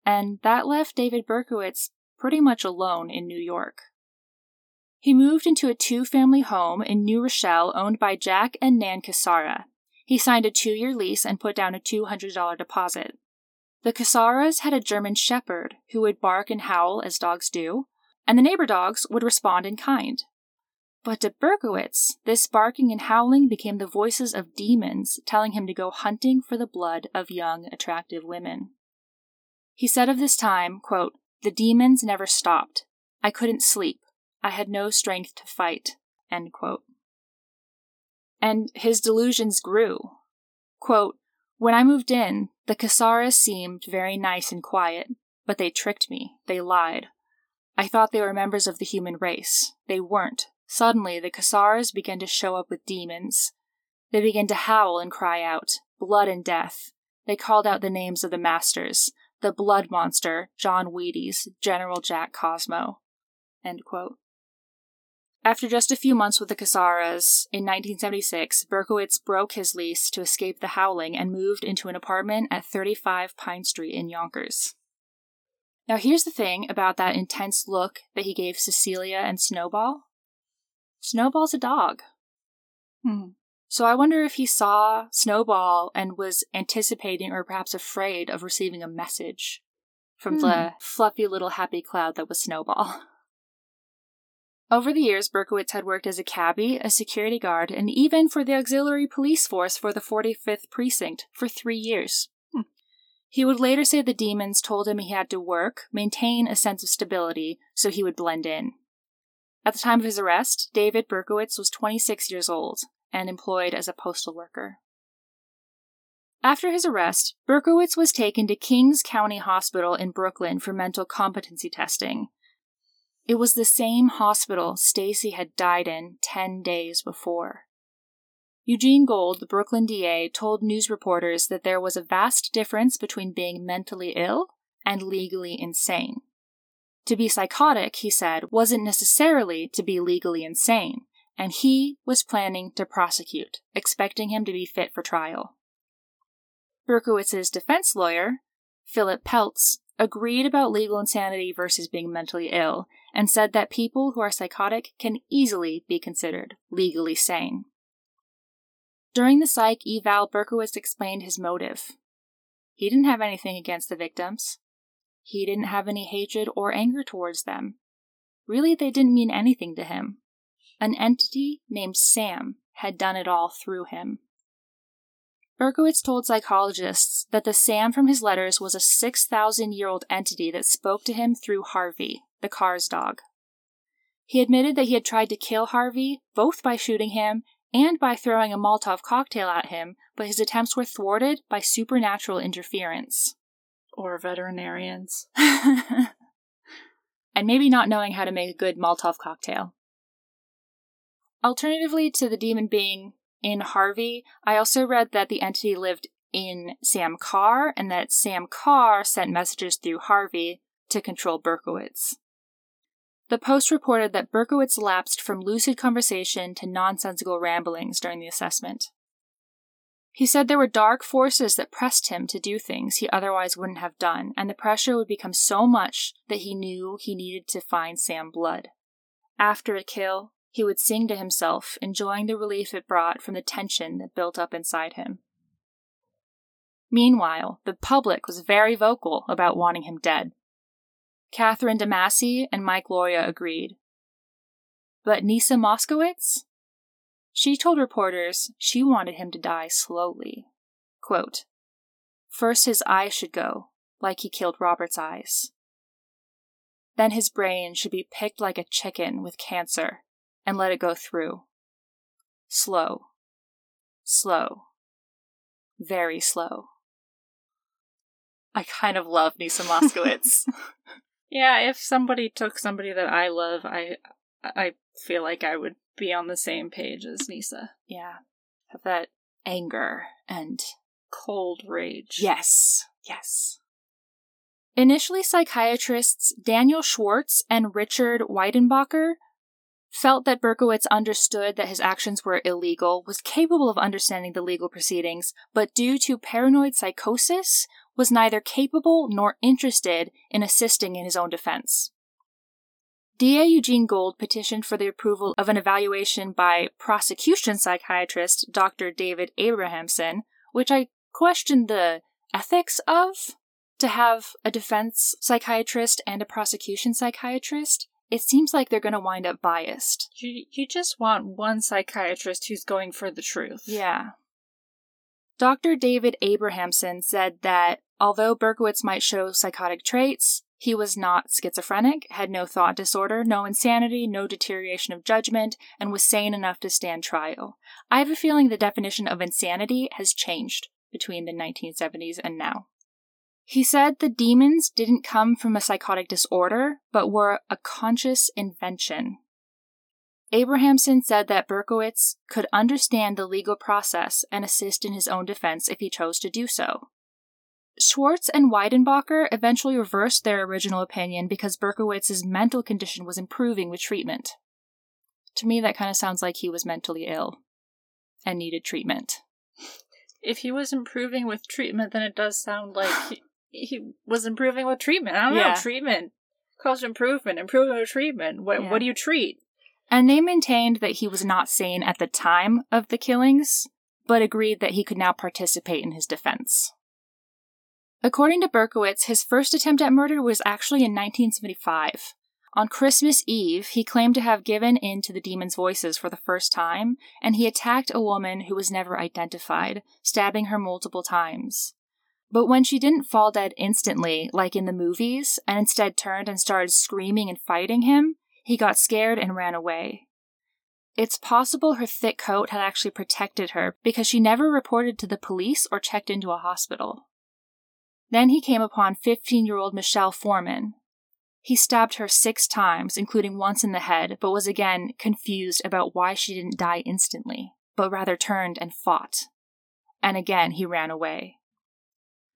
and that left David Berkowitz pretty much alone in New York. He moved into a two family home in New Rochelle owned by Jack and Nan Cassara. He signed a two year lease and put down a $200 deposit. The Cassaras had a German shepherd who would bark and howl as dogs do, and the neighbor dogs would respond in kind. But to Berkowitz, this barking and howling became the voices of demons telling him to go hunting for the blood of young, attractive women. He said of this time, quote, The demons never stopped. I couldn't sleep. I had no strength to fight. End quote. And his delusions grew. Quote, when I moved in, the Cassaras seemed very nice and quiet, but they tricked me. They lied. I thought they were members of the human race. They weren't. Suddenly, the Cassaras began to show up with demons. They began to howl and cry out, blood and death. They called out the names of the masters, the blood monster, John Wheaties, General Jack Cosmo. After just a few months with the Cassaras, in 1976, Berkowitz broke his lease to escape the howling and moved into an apartment at 35 Pine Street in Yonkers. Now, here's the thing about that intense look that he gave Cecilia and Snowball Snowball's a dog. Hmm. So I wonder if he saw Snowball and was anticipating or perhaps afraid of receiving a message from hmm. the fluffy little happy cloud that was Snowball. *laughs* Over the years, Berkowitz had worked as a cabbie, a security guard, and even for the auxiliary police force for the 45th Precinct for three years. Hmm. He would later say the demons told him he had to work, maintain a sense of stability, so he would blend in. At the time of his arrest, David Berkowitz was 26 years old and employed as a postal worker. After his arrest, Berkowitz was taken to Kings County Hospital in Brooklyn for mental competency testing, it was the same hospital Stacy had died in 10 days before. Eugene Gold, the Brooklyn DA, told news reporters that there was a vast difference between being mentally ill and legally insane. To be psychotic, he said, wasn't necessarily to be legally insane, and he was planning to prosecute, expecting him to be fit for trial. Berkowitz's defense lawyer, Philip Peltz, agreed about legal insanity versus being mentally ill and said that people who are psychotic can easily be considered legally sane. During the psych eval, Berkowitz explained his motive. He didn't have anything against the victims. He didn't have any hatred or anger towards them. Really, they didn't mean anything to him. An entity named Sam had done it all through him. Berkowitz told psychologists that the Sam from his letters was a 6,000 year old entity that spoke to him through Harvey, the Carrs' dog. He admitted that he had tried to kill Harvey, both by shooting him and by throwing a Molotov cocktail at him, but his attempts were thwarted by supernatural interference. Or veterinarians. *laughs* and maybe not knowing how to make a good Molotov cocktail. Alternatively to the demon being in Harvey, I also read that the entity lived in Sam Carr and that Sam Carr sent messages through Harvey to control Berkowitz. The Post reported that Berkowitz lapsed from lucid conversation to nonsensical ramblings during the assessment. He said there were dark forces that pressed him to do things he otherwise wouldn't have done, and the pressure would become so much that he knew he needed to find Sam Blood. After a kill, he would sing to himself, enjoying the relief it brought from the tension that built up inside him. Meanwhile, the public was very vocal about wanting him dead. Catherine DeMasi and Mike Lauria agreed. But Neysa Moskowitz? She told reporters she wanted him to die slowly. Quote, First his eyes should go, like he killed Robert's eyes. Then his brain should be picked like a chicken with cancer and let it go through. Slow. Slow. Very slow. I kind of love Neysa Moskowitz. *laughs* Yeah, if somebody took somebody that I love, I I feel like I would be on the same page as Neysa. Yeah. Have that anger and cold rage. Yes. Yes. Initially, psychiatrists Daniel Schwartz and Richard Weidenbacher felt that Berkowitz understood that his actions were illegal, was capable of understanding the legal proceedings, but due to paranoid psychosis, was neither capable nor interested in assisting in his own defense. DA Eugene Gold petitioned for the approval of an evaluation by prosecution psychiatrist Dr. David Abrahamsen, which I questioned the ethics of to have a defense psychiatrist and a prosecution psychiatrist. It seems like they're going to wind up biased. You, you just want one psychiatrist who's going for the truth. Yeah. Dr. David Abrahamsen said that although Berkowitz might show psychotic traits, he was not schizophrenic, had no thought disorder, no insanity, no deterioration of judgment, and was sane enough to stand trial. I have a feeling the definition of insanity has changed between the 1970s and now. He said the demons didn't come from a psychotic disorder, but were a conscious invention. Abrahamsen said that Berkowitz could understand the legal process and assist in his own defense if he chose to do so. Schwartz and Weidenbacher eventually reversed their original opinion because Berkowitz's mental condition was improving with treatment. To me, that kind of sounds like he was mentally ill and needed treatment. If he was improving with treatment, then it does sound like he, he was improving with treatment. I don't yeah. know, treatment. caused improvement, improvement with treatment. What, yeah. what do you treat? and they maintained that he was not sane at the time of the killings, but agreed that he could now participate in his defense. According to Berkowitz, his first attempt at murder was actually in 1975. On Christmas Eve, he claimed to have given in to the demon's voices for the first time, and he attacked a woman who was never identified, stabbing her multiple times. But when she didn't fall dead instantly, like in the movies, and instead turned and started screaming and fighting him, he got scared and ran away. It's possible her thick coat had actually protected her because she never reported to the police or checked into a hospital. Then he came upon 15 year old Michelle Forman. He stabbed her six times, including once in the head, but was again confused about why she didn't die instantly, but rather turned and fought. And again he ran away.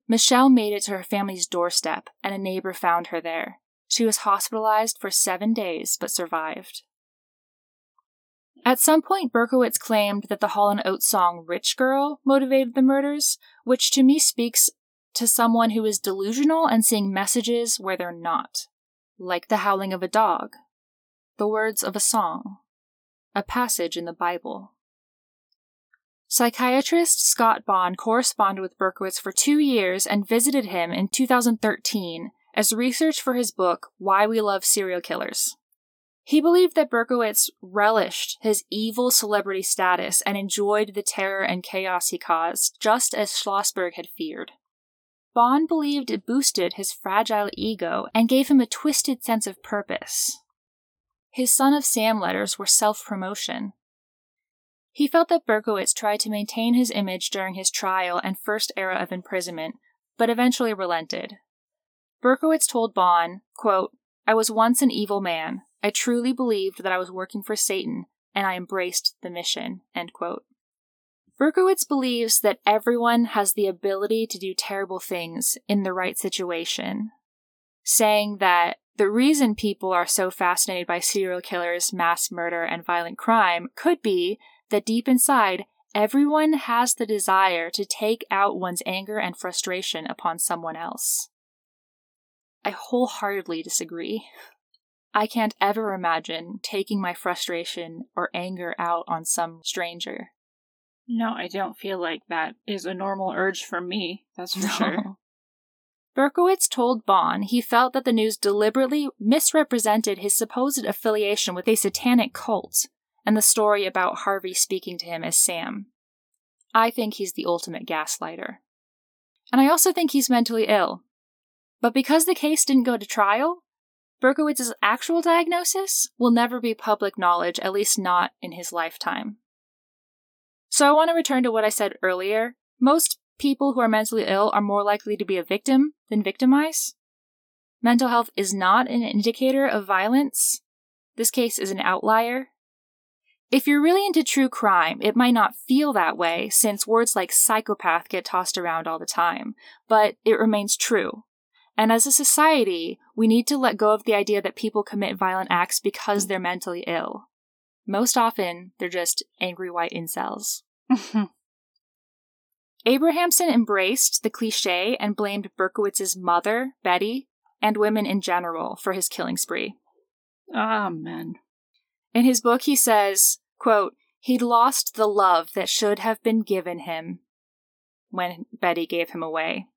Michelle made it to her family's doorstep, and a neighbor found her there. She was hospitalized for seven days but survived. At some point, Berkowitz claimed that the Hall & Oates song Rich Girl motivated the murders, which to me speaks to someone who is delusional and seeing messages where they're not, like the howling of a dog, the words of a song, a passage in the Bible. Psychiatrist Scott Bonn corresponded with Berkowitz for two years and visited him in 2013 as research for his book, Why We Love Serial Killers. He believed that Berkowitz relished his evil celebrity status and enjoyed the terror and chaos he caused, just as Schlossberg had feared. Bonn believed it boosted his fragile ego and gave him a twisted sense of purpose. His Son of Sam letters were self promotion. He felt that Berkowitz tried to maintain his image during his trial and first era of imprisonment, but eventually relented, Berkowitz told Bonn, quote, I was once an evil man. I truly believed that I was working for Satan, and I embraced the mission. End quote. Berkowitz believes that everyone has the ability to do terrible things in the right situation, saying that the reason people are so fascinated by serial killers, mass murder, and violent crime could be that deep inside, everyone has the desire to take out one's anger and frustration upon someone else. I wholeheartedly disagree. I can't ever imagine taking my frustration or anger out on some stranger. No, I don't feel like that is a normal urge for me, that's for no. sure. *laughs* Berkowitz told Bonn he felt that the news deliberately misrepresented his supposed affiliation with a satanic cult and the story about Harvey speaking to him as Sam. I think he's the ultimate gaslighter. And I also think he's mentally ill. But because the case didn't go to trial, Berkowitz's actual diagnosis will never be public knowledge, at least not in his lifetime. So I want to return to what I said earlier. Most people who are mentally ill are more likely to be a victim than victimize. Mental health is not an indicator of violence. This case is an outlier. If you're really into true crime, it might not feel that way since words like psychopath get tossed around all the time, but it remains true. And as a society, we need to let go of the idea that people commit violent acts because they're mentally ill. Most often, they're just angry white incels. Mm-hmm. Abrahamsen embraced the cliche and blamed Berkowitz's mother, Betty, and women in general for his killing spree. Amen. In his book, he says, quote, He'd lost the love that should have been given him when Betty gave him away.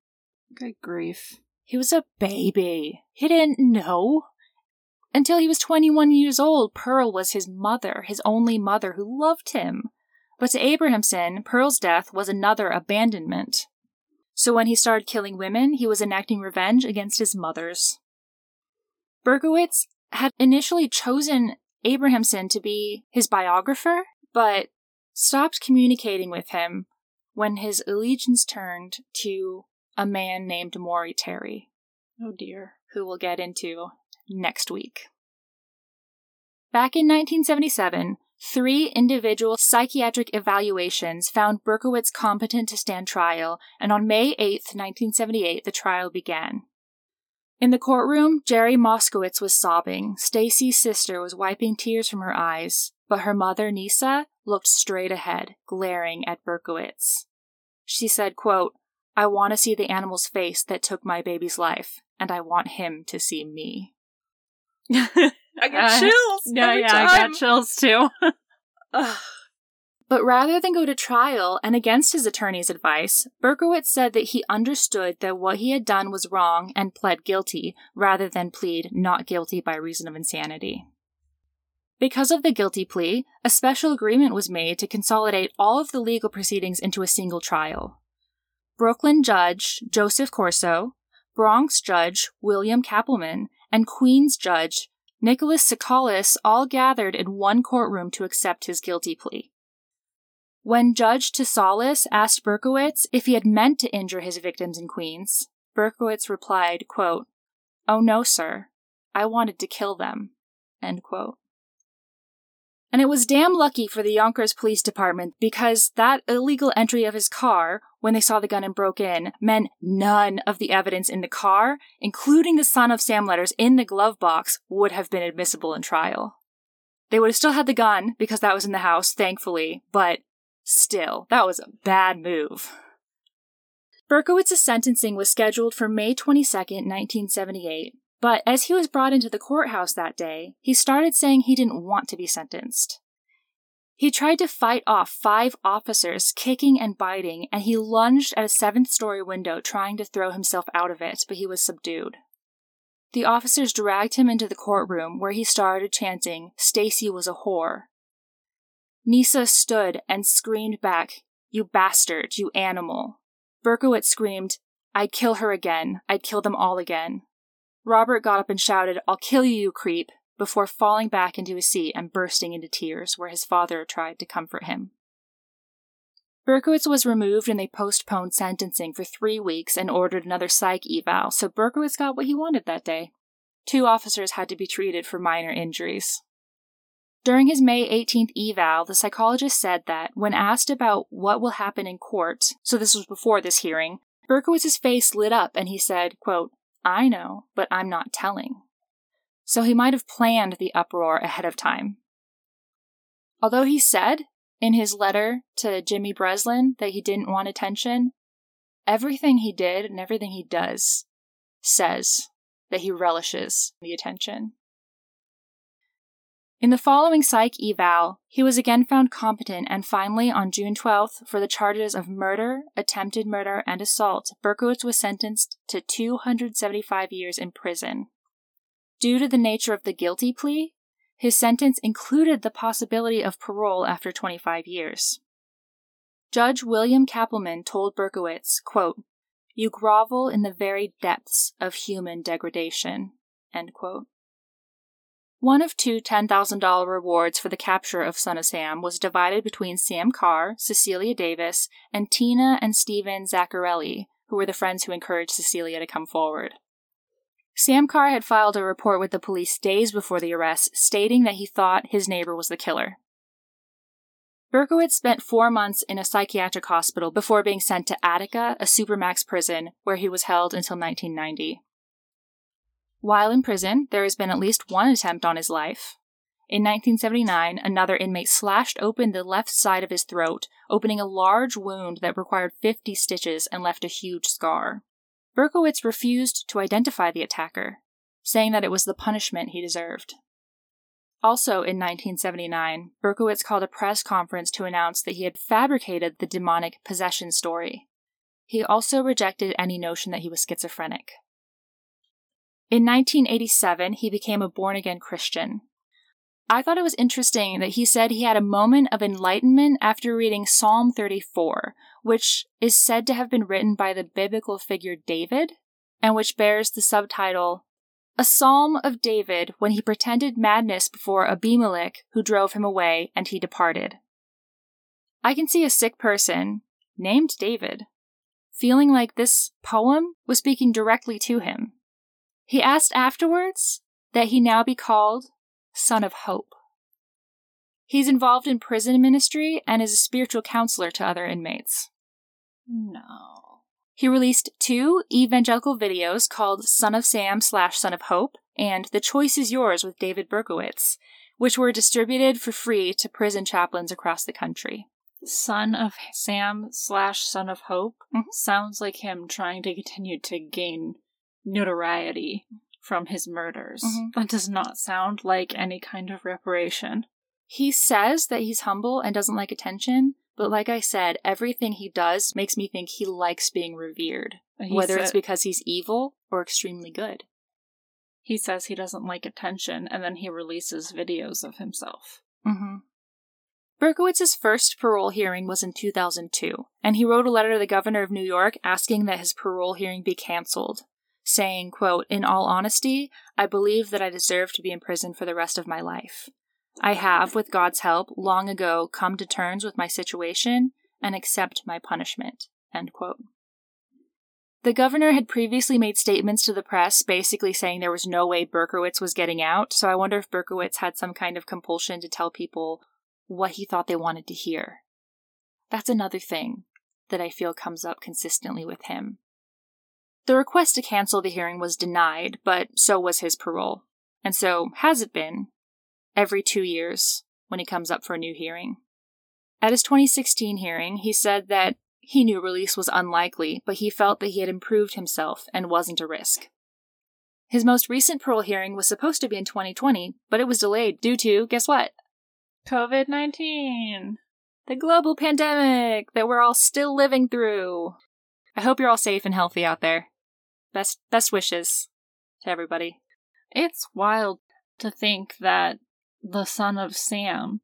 Good grief. He was a baby. He didn't know. Until he was 21 years old, Pearl was his mother, his only mother who loved him. But to Abrahamsen, Pearl's death was another abandonment. So when he started killing women, he was enacting revenge against his mothers. Berkowitz had initially chosen Abrahamsen to be his biographer, but stopped communicating with him when his allegiance turned to a man named Maury Terry. Oh dear. Who we'll get into next week. Back in 1977, Three individual psychiatric evaluations found Berkowitz competent to stand trial, and on May 8, 1978, the trial began. In the courtroom, Jerry Moskowitz was sobbing. Stacy's sister was wiping tears from her eyes, but her mother, Neysa, looked straight ahead, glaring at Berkowitz. She said, quote, I want to see the animal's face that took my baby's life, and I want him to see me. *laughs* I get uh, *laughs* chills. Yeah, yeah, time. I got chills too. *laughs* but rather than go to trial and against his attorney's advice, Berkowitz said that he understood that what he had done was wrong and pled guilty, rather than plead not guilty by reason of insanity. Because of the guilty plea, a special agreement was made to consolidate all of the legal proceedings into a single trial. Brooklyn Judge Joseph Corso, Bronx Judge William Kappelman, and Queens Judge Nicholas Tsoukalos all gathered in one courtroom to accept his guilty plea. When Judge Tsoukalos asked Berkowitz if he had meant to injure his victims in Queens, Berkowitz replied, quote, Oh no, sir. I wanted to kill them. End quote. And it was damn lucky for the Yonkers Police Department because that illegal entry of his car, when they saw the gun and broke in, meant none of the evidence in the car, including the son of Sam letters in the glove box, would have been admissible in trial. They would have still had the gun because that was in the house, thankfully, but still, that was a bad move. Berkowitz's sentencing was scheduled for May 22, 1978, but as he was brought into the courthouse that day, he started saying he didn't want to be sentenced. He tried to fight off five officers kicking and biting, and he lunged at a seventh story window trying to throw himself out of it, but he was subdued. The officers dragged him into the courtroom where he started chanting, Stacy was a whore. Neysa stood and screamed back, You bastard, you animal. Berkowitz screamed, I'd kill her again. I'd kill them all again. Robert got up and shouted, I'll kill you, you creep, before falling back into his seat and bursting into tears where his father tried to comfort him. Berkowitz was removed and they postponed sentencing for three weeks and ordered another psych eval, so Berkowitz got what he wanted that day. Two officers had to be treated for minor injuries. During his May 18th eval, the psychologist said that when asked about what will happen in court, so this was before this hearing, Berkowitz's face lit up and he said, quote, I know, but I'm not telling. So he might have planned the uproar ahead of time. Although he said in his letter to Jimmy Breslin that he didn't want attention, everything he did and everything he does says that he relishes the attention. In the following psych eval, he was again found competent, and finally, on June 12th, for the charges of murder, attempted murder, and assault, Berkowitz was sentenced to 275 years in prison. Due to the nature of the guilty plea, his sentence included the possibility of parole after 25 years. Judge William Kappelman told Berkowitz, quote, You grovel in the very depths of human degradation. One of two $10,000 rewards for the capture of Son of Sam was divided between Sam Carr, Cecilia Davis, and Tina and Stephen Zaccarelli, who were the friends who encouraged Cecilia to come forward. Sam Carr had filed a report with the police days before the arrest, stating that he thought his neighbor was the killer. Berkowitz spent four months in a psychiatric hospital before being sent to Attica, a supermax prison, where he was held until 1990. While in prison, there has been at least one attempt on his life. In 1979, another inmate slashed open the left side of his throat, opening a large wound that required 50 stitches and left a huge scar. Berkowitz refused to identify the attacker, saying that it was the punishment he deserved. Also in 1979, Berkowitz called a press conference to announce that he had fabricated the demonic possession story. He also rejected any notion that he was schizophrenic. In 1987, he became a born again Christian. I thought it was interesting that he said he had a moment of enlightenment after reading Psalm 34, which is said to have been written by the biblical figure David, and which bears the subtitle A Psalm of David when he pretended madness before Abimelech, who drove him away, and he departed. I can see a sick person, named David, feeling like this poem was speaking directly to him. He asked afterwards that he now be called Son of Hope. He's involved in prison ministry and is a spiritual counselor to other inmates. No. He released two evangelical videos called Son of Sam slash Son of Hope and The Choice is Yours with David Berkowitz, which were distributed for free to prison chaplains across the country. Son of Sam slash Son of Hope mm-hmm. sounds like him trying to continue to gain notoriety from his murders. Mm-hmm. That does not sound like any kind of reparation. He says that he's humble and doesn't like attention, but like I said, everything he does makes me think he likes being revered, he whether said, it's because he's evil or extremely good. He says he doesn't like attention, and then he releases videos of himself. Mm-hmm. Berkowitz's first parole hearing was in 2002, and he wrote a letter to the governor of New York asking that his parole hearing be canceled saying, quote, In all honesty, I believe that I deserve to be in prison for the rest of my life. I have, with God's help, long ago come to terms with my situation and accept my punishment. The governor had previously made statements to the press basically saying there was no way Berkowitz was getting out, so I wonder if Berkowitz had some kind of compulsion to tell people what he thought they wanted to hear. That's another thing that I feel comes up consistently with him. The request to cancel the hearing was denied, but so was his parole. And so has it been every two years when he comes up for a new hearing. At his 2016 hearing, he said that he knew release was unlikely, but he felt that he had improved himself and wasn't a risk. His most recent parole hearing was supposed to be in 2020, but it was delayed due to, guess what? COVID 19. The global pandemic that we're all still living through. I hope you're all safe and healthy out there. Best best wishes to everybody. It's wild to think that the son of Sam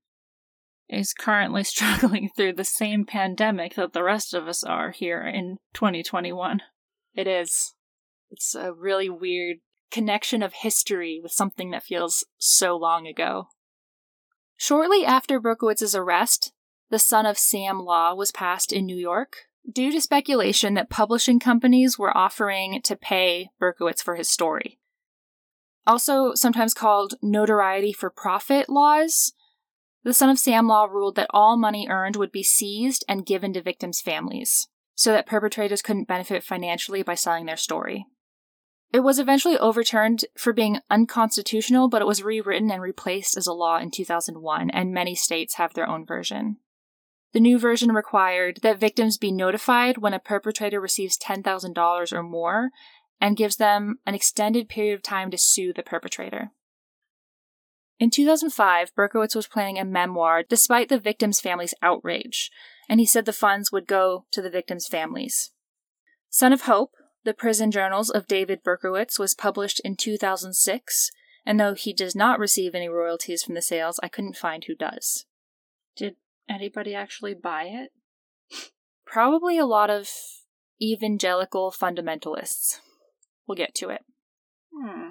is currently *laughs* struggling through the same pandemic that the rest of us are here in 2021. It is. It's a really weird connection of history with something that feels so long ago. Shortly after Berkowitz's arrest, the Son of Sam law was passed in New York, due to speculation that publishing companies were offering to pay Berkowitz for his story. Also sometimes called notoriety for profit laws. The Son of Sam law ruled that all money earned would be seized and given to victims' families, so that perpetrators couldn't benefit financially by selling their story. It was eventually overturned for being unconstitutional, but it was rewritten and replaced as a law in 2001, and many states have their own version. The new version required that victims be notified when a perpetrator receives $10,000 or more and gives them an extended period of time to sue the perpetrator. In 2005, Berkowitz was planning a memoir despite the victims' families' outrage, and he said the funds would go to the victims' families. Son of Hope, the Prison Journals of David Berkowitz was published in 2006, and though he does not receive any royalties from the sales, I couldn't find who does. Did anybody actually buy it? *laughs* Probably a lot of evangelical fundamentalists. We'll get to it. Hmm.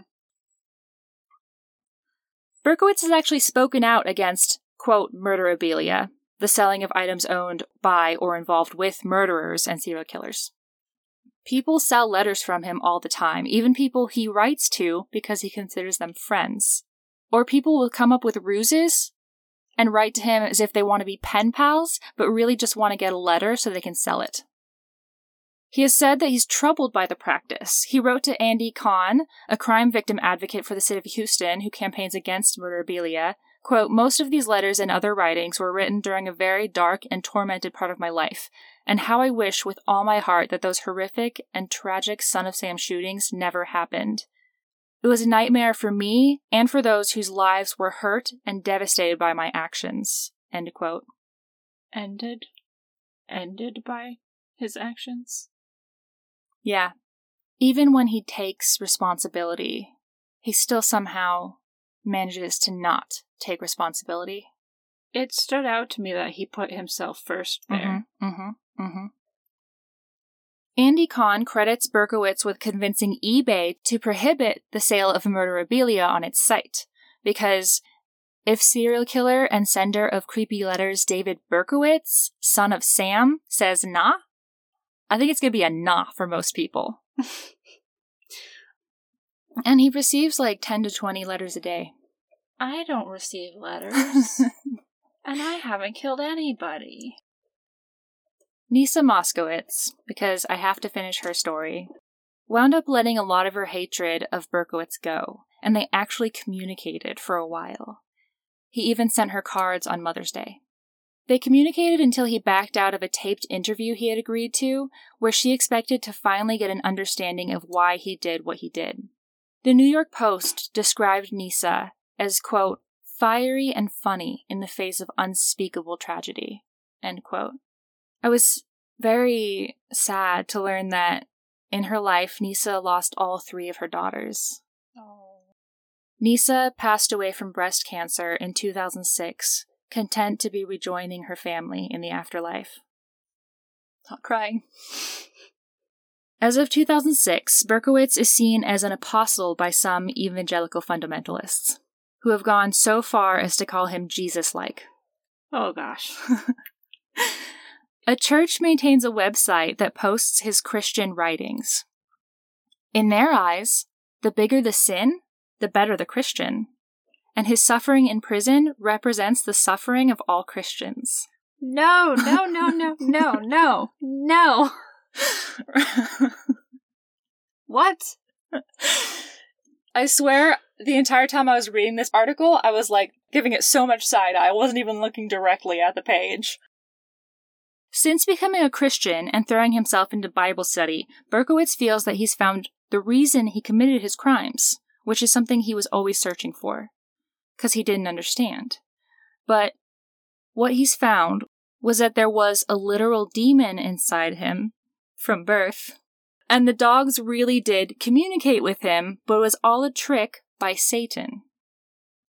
Berkowitz has actually spoken out against, quote, murderabilia, the selling of items owned by or involved with murderers and serial killers. People sell letters from him all the time, even people he writes to because he considers them friends. Or people will come up with ruses and write to him as if they want to be pen pals, but really just want to get a letter so they can sell it. He has said that he's troubled by the practice. He wrote to Andy Kahn, a crime victim advocate for the city of Houston who campaigns against murderabilia, quote, most of these letters and other writings were written during a very dark and tormented part of my life, and how I wish with all my heart that those horrific and tragic Son of Sam shootings never happened. It was a nightmare for me and for those whose lives were hurt and devastated by my actions. End quote. Ended? Ended by his actions? Yeah. Even when he takes responsibility, he still somehow manages to not take responsibility. It stood out to me that he put himself first there. Mm-hmm, mm-hmm, mm-hmm. Andy Kahn credits Berkowitz with convincing eBay to prohibit the sale of murderabilia on its site, because if serial killer and sender of creepy letters David Berkowitz, son of Sam, says nah, I think it's going to be a nah for most people. *laughs* and he receives like 10 to 20 letters a day. I don't receive letters. *laughs* and I haven't killed anybody. Neysa Moskowitz, because I have to finish her story, wound up letting a lot of her hatred of Berkowitz go, and they actually communicated for a while. He even sent her cards on Mother's Day. They communicated until he backed out of a taped interview he had agreed to, where she expected to finally get an understanding of why he did what he did. The New York Post described Neysa as, quote, fiery and funny in the face of unspeakable tragedy, end quote. I was very sad to learn that in her life, Neysa lost all three of her daughters. Oh. Neysa passed away from breast cancer in 2006, content to be rejoining her family in the afterlife. Not crying. *laughs* As of 2006, Berkowitz is seen as an apostle by some evangelical fundamentalists, who have gone so far as to call him Jesus like. Oh gosh. *laughs* A church maintains a website that posts his Christian writings. In their eyes, the bigger the sin, the better the Christian. And his suffering in prison represents the suffering of all Christians. No, no, no, no, no, no, no. *laughs* what? I swear, the entire time I was reading this article, I was like giving it so much side eye. I wasn't even looking directly at the page. Since becoming a Christian and throwing himself into Bible study, Berkowitz feels that he's found the reason he committed his crimes, which is something he was always searching for, because he didn't understand. But what he's found was that there was a literal demon inside him from birth, and the dogs really did communicate with him, but it was all a trick by Satan.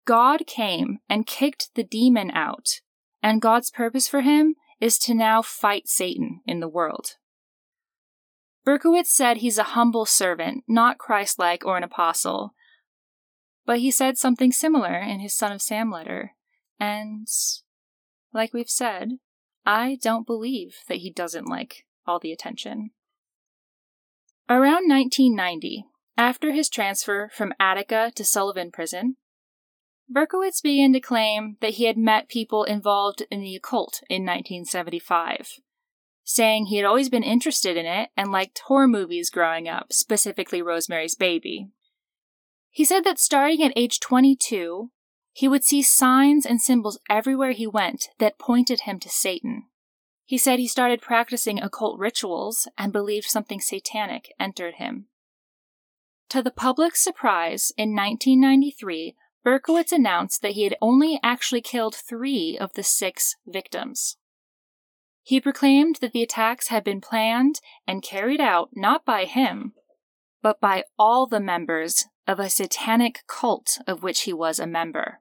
God came and kicked the demon out, and God's purpose for him is to now fight Satan in the world. Berkowitz said he's a humble servant, not Christ like or an apostle. But he said something similar in his Son of Sam letter, and, like we've said, I don't believe that he doesn't like all the attention. Around 1990, After his transfer from Attica to Sullivan Prison, Berkowitz began to claim that he had met people involved in the occult in 1975, saying he had always been interested in it and liked horror movies growing up, specifically Rosemary's Baby. He said that starting at age 22, he would see signs and symbols everywhere he went that pointed him to Satan. He said he started practicing occult rituals and believed something satanic entered him. To the public's surprise, in 1993, Berkowitz announced that he had only actually killed three of the six victims. He proclaimed that the attacks had been planned and carried out not by him, but by all the members of a satanic cult of which he was a member.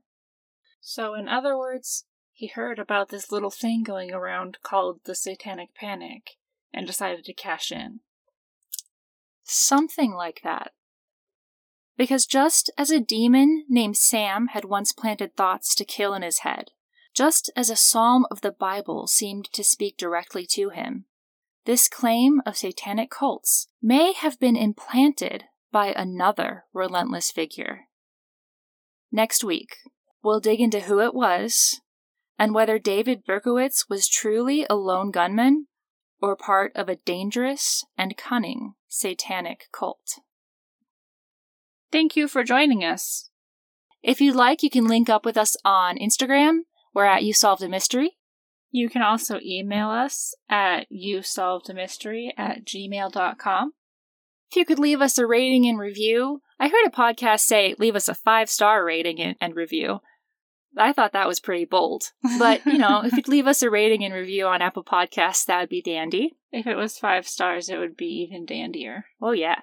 So, in other words, he heard about this little thing going around called the Satanic Panic and decided to cash in. Something like that. Because just as a demon named Sam had once planted thoughts to kill in his head, just as a psalm of the Bible seemed to speak directly to him, this claim of satanic cults may have been implanted by another relentless figure. Next week, we'll dig into who it was and whether David Berkowitz was truly a lone gunman or part of a dangerous and cunning satanic cult. Thank you for joining us. If you'd like, you can link up with us on Instagram. We're at You Solved a Mystery. You can also email us at you solved a mystery at gmail.com. If you could leave us a rating and review, I heard a podcast say leave us a five star rating and, and review. I thought that was pretty bold. But, you know, if you'd *laughs* leave us a rating and review on Apple Podcasts, that would be dandy. If it was five stars, it would be even dandier. Oh, yeah.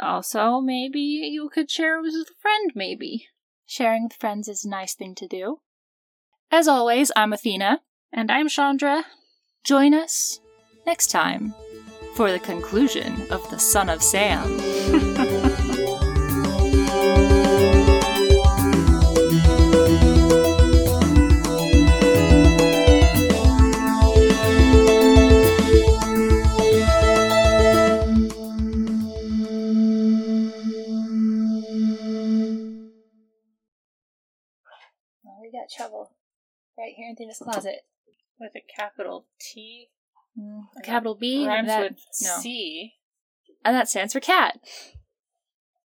Also, maybe you could share it with a friend, maybe. Sharing with friends is a nice thing to do. As always, I'm Athena. And I'm Chandra. Join us next time for the conclusion of The Son of Sam. *laughs* that shovel right here in Tina's closet with a capital T, a capital B, rhymes that, with. C, and that stands for cat.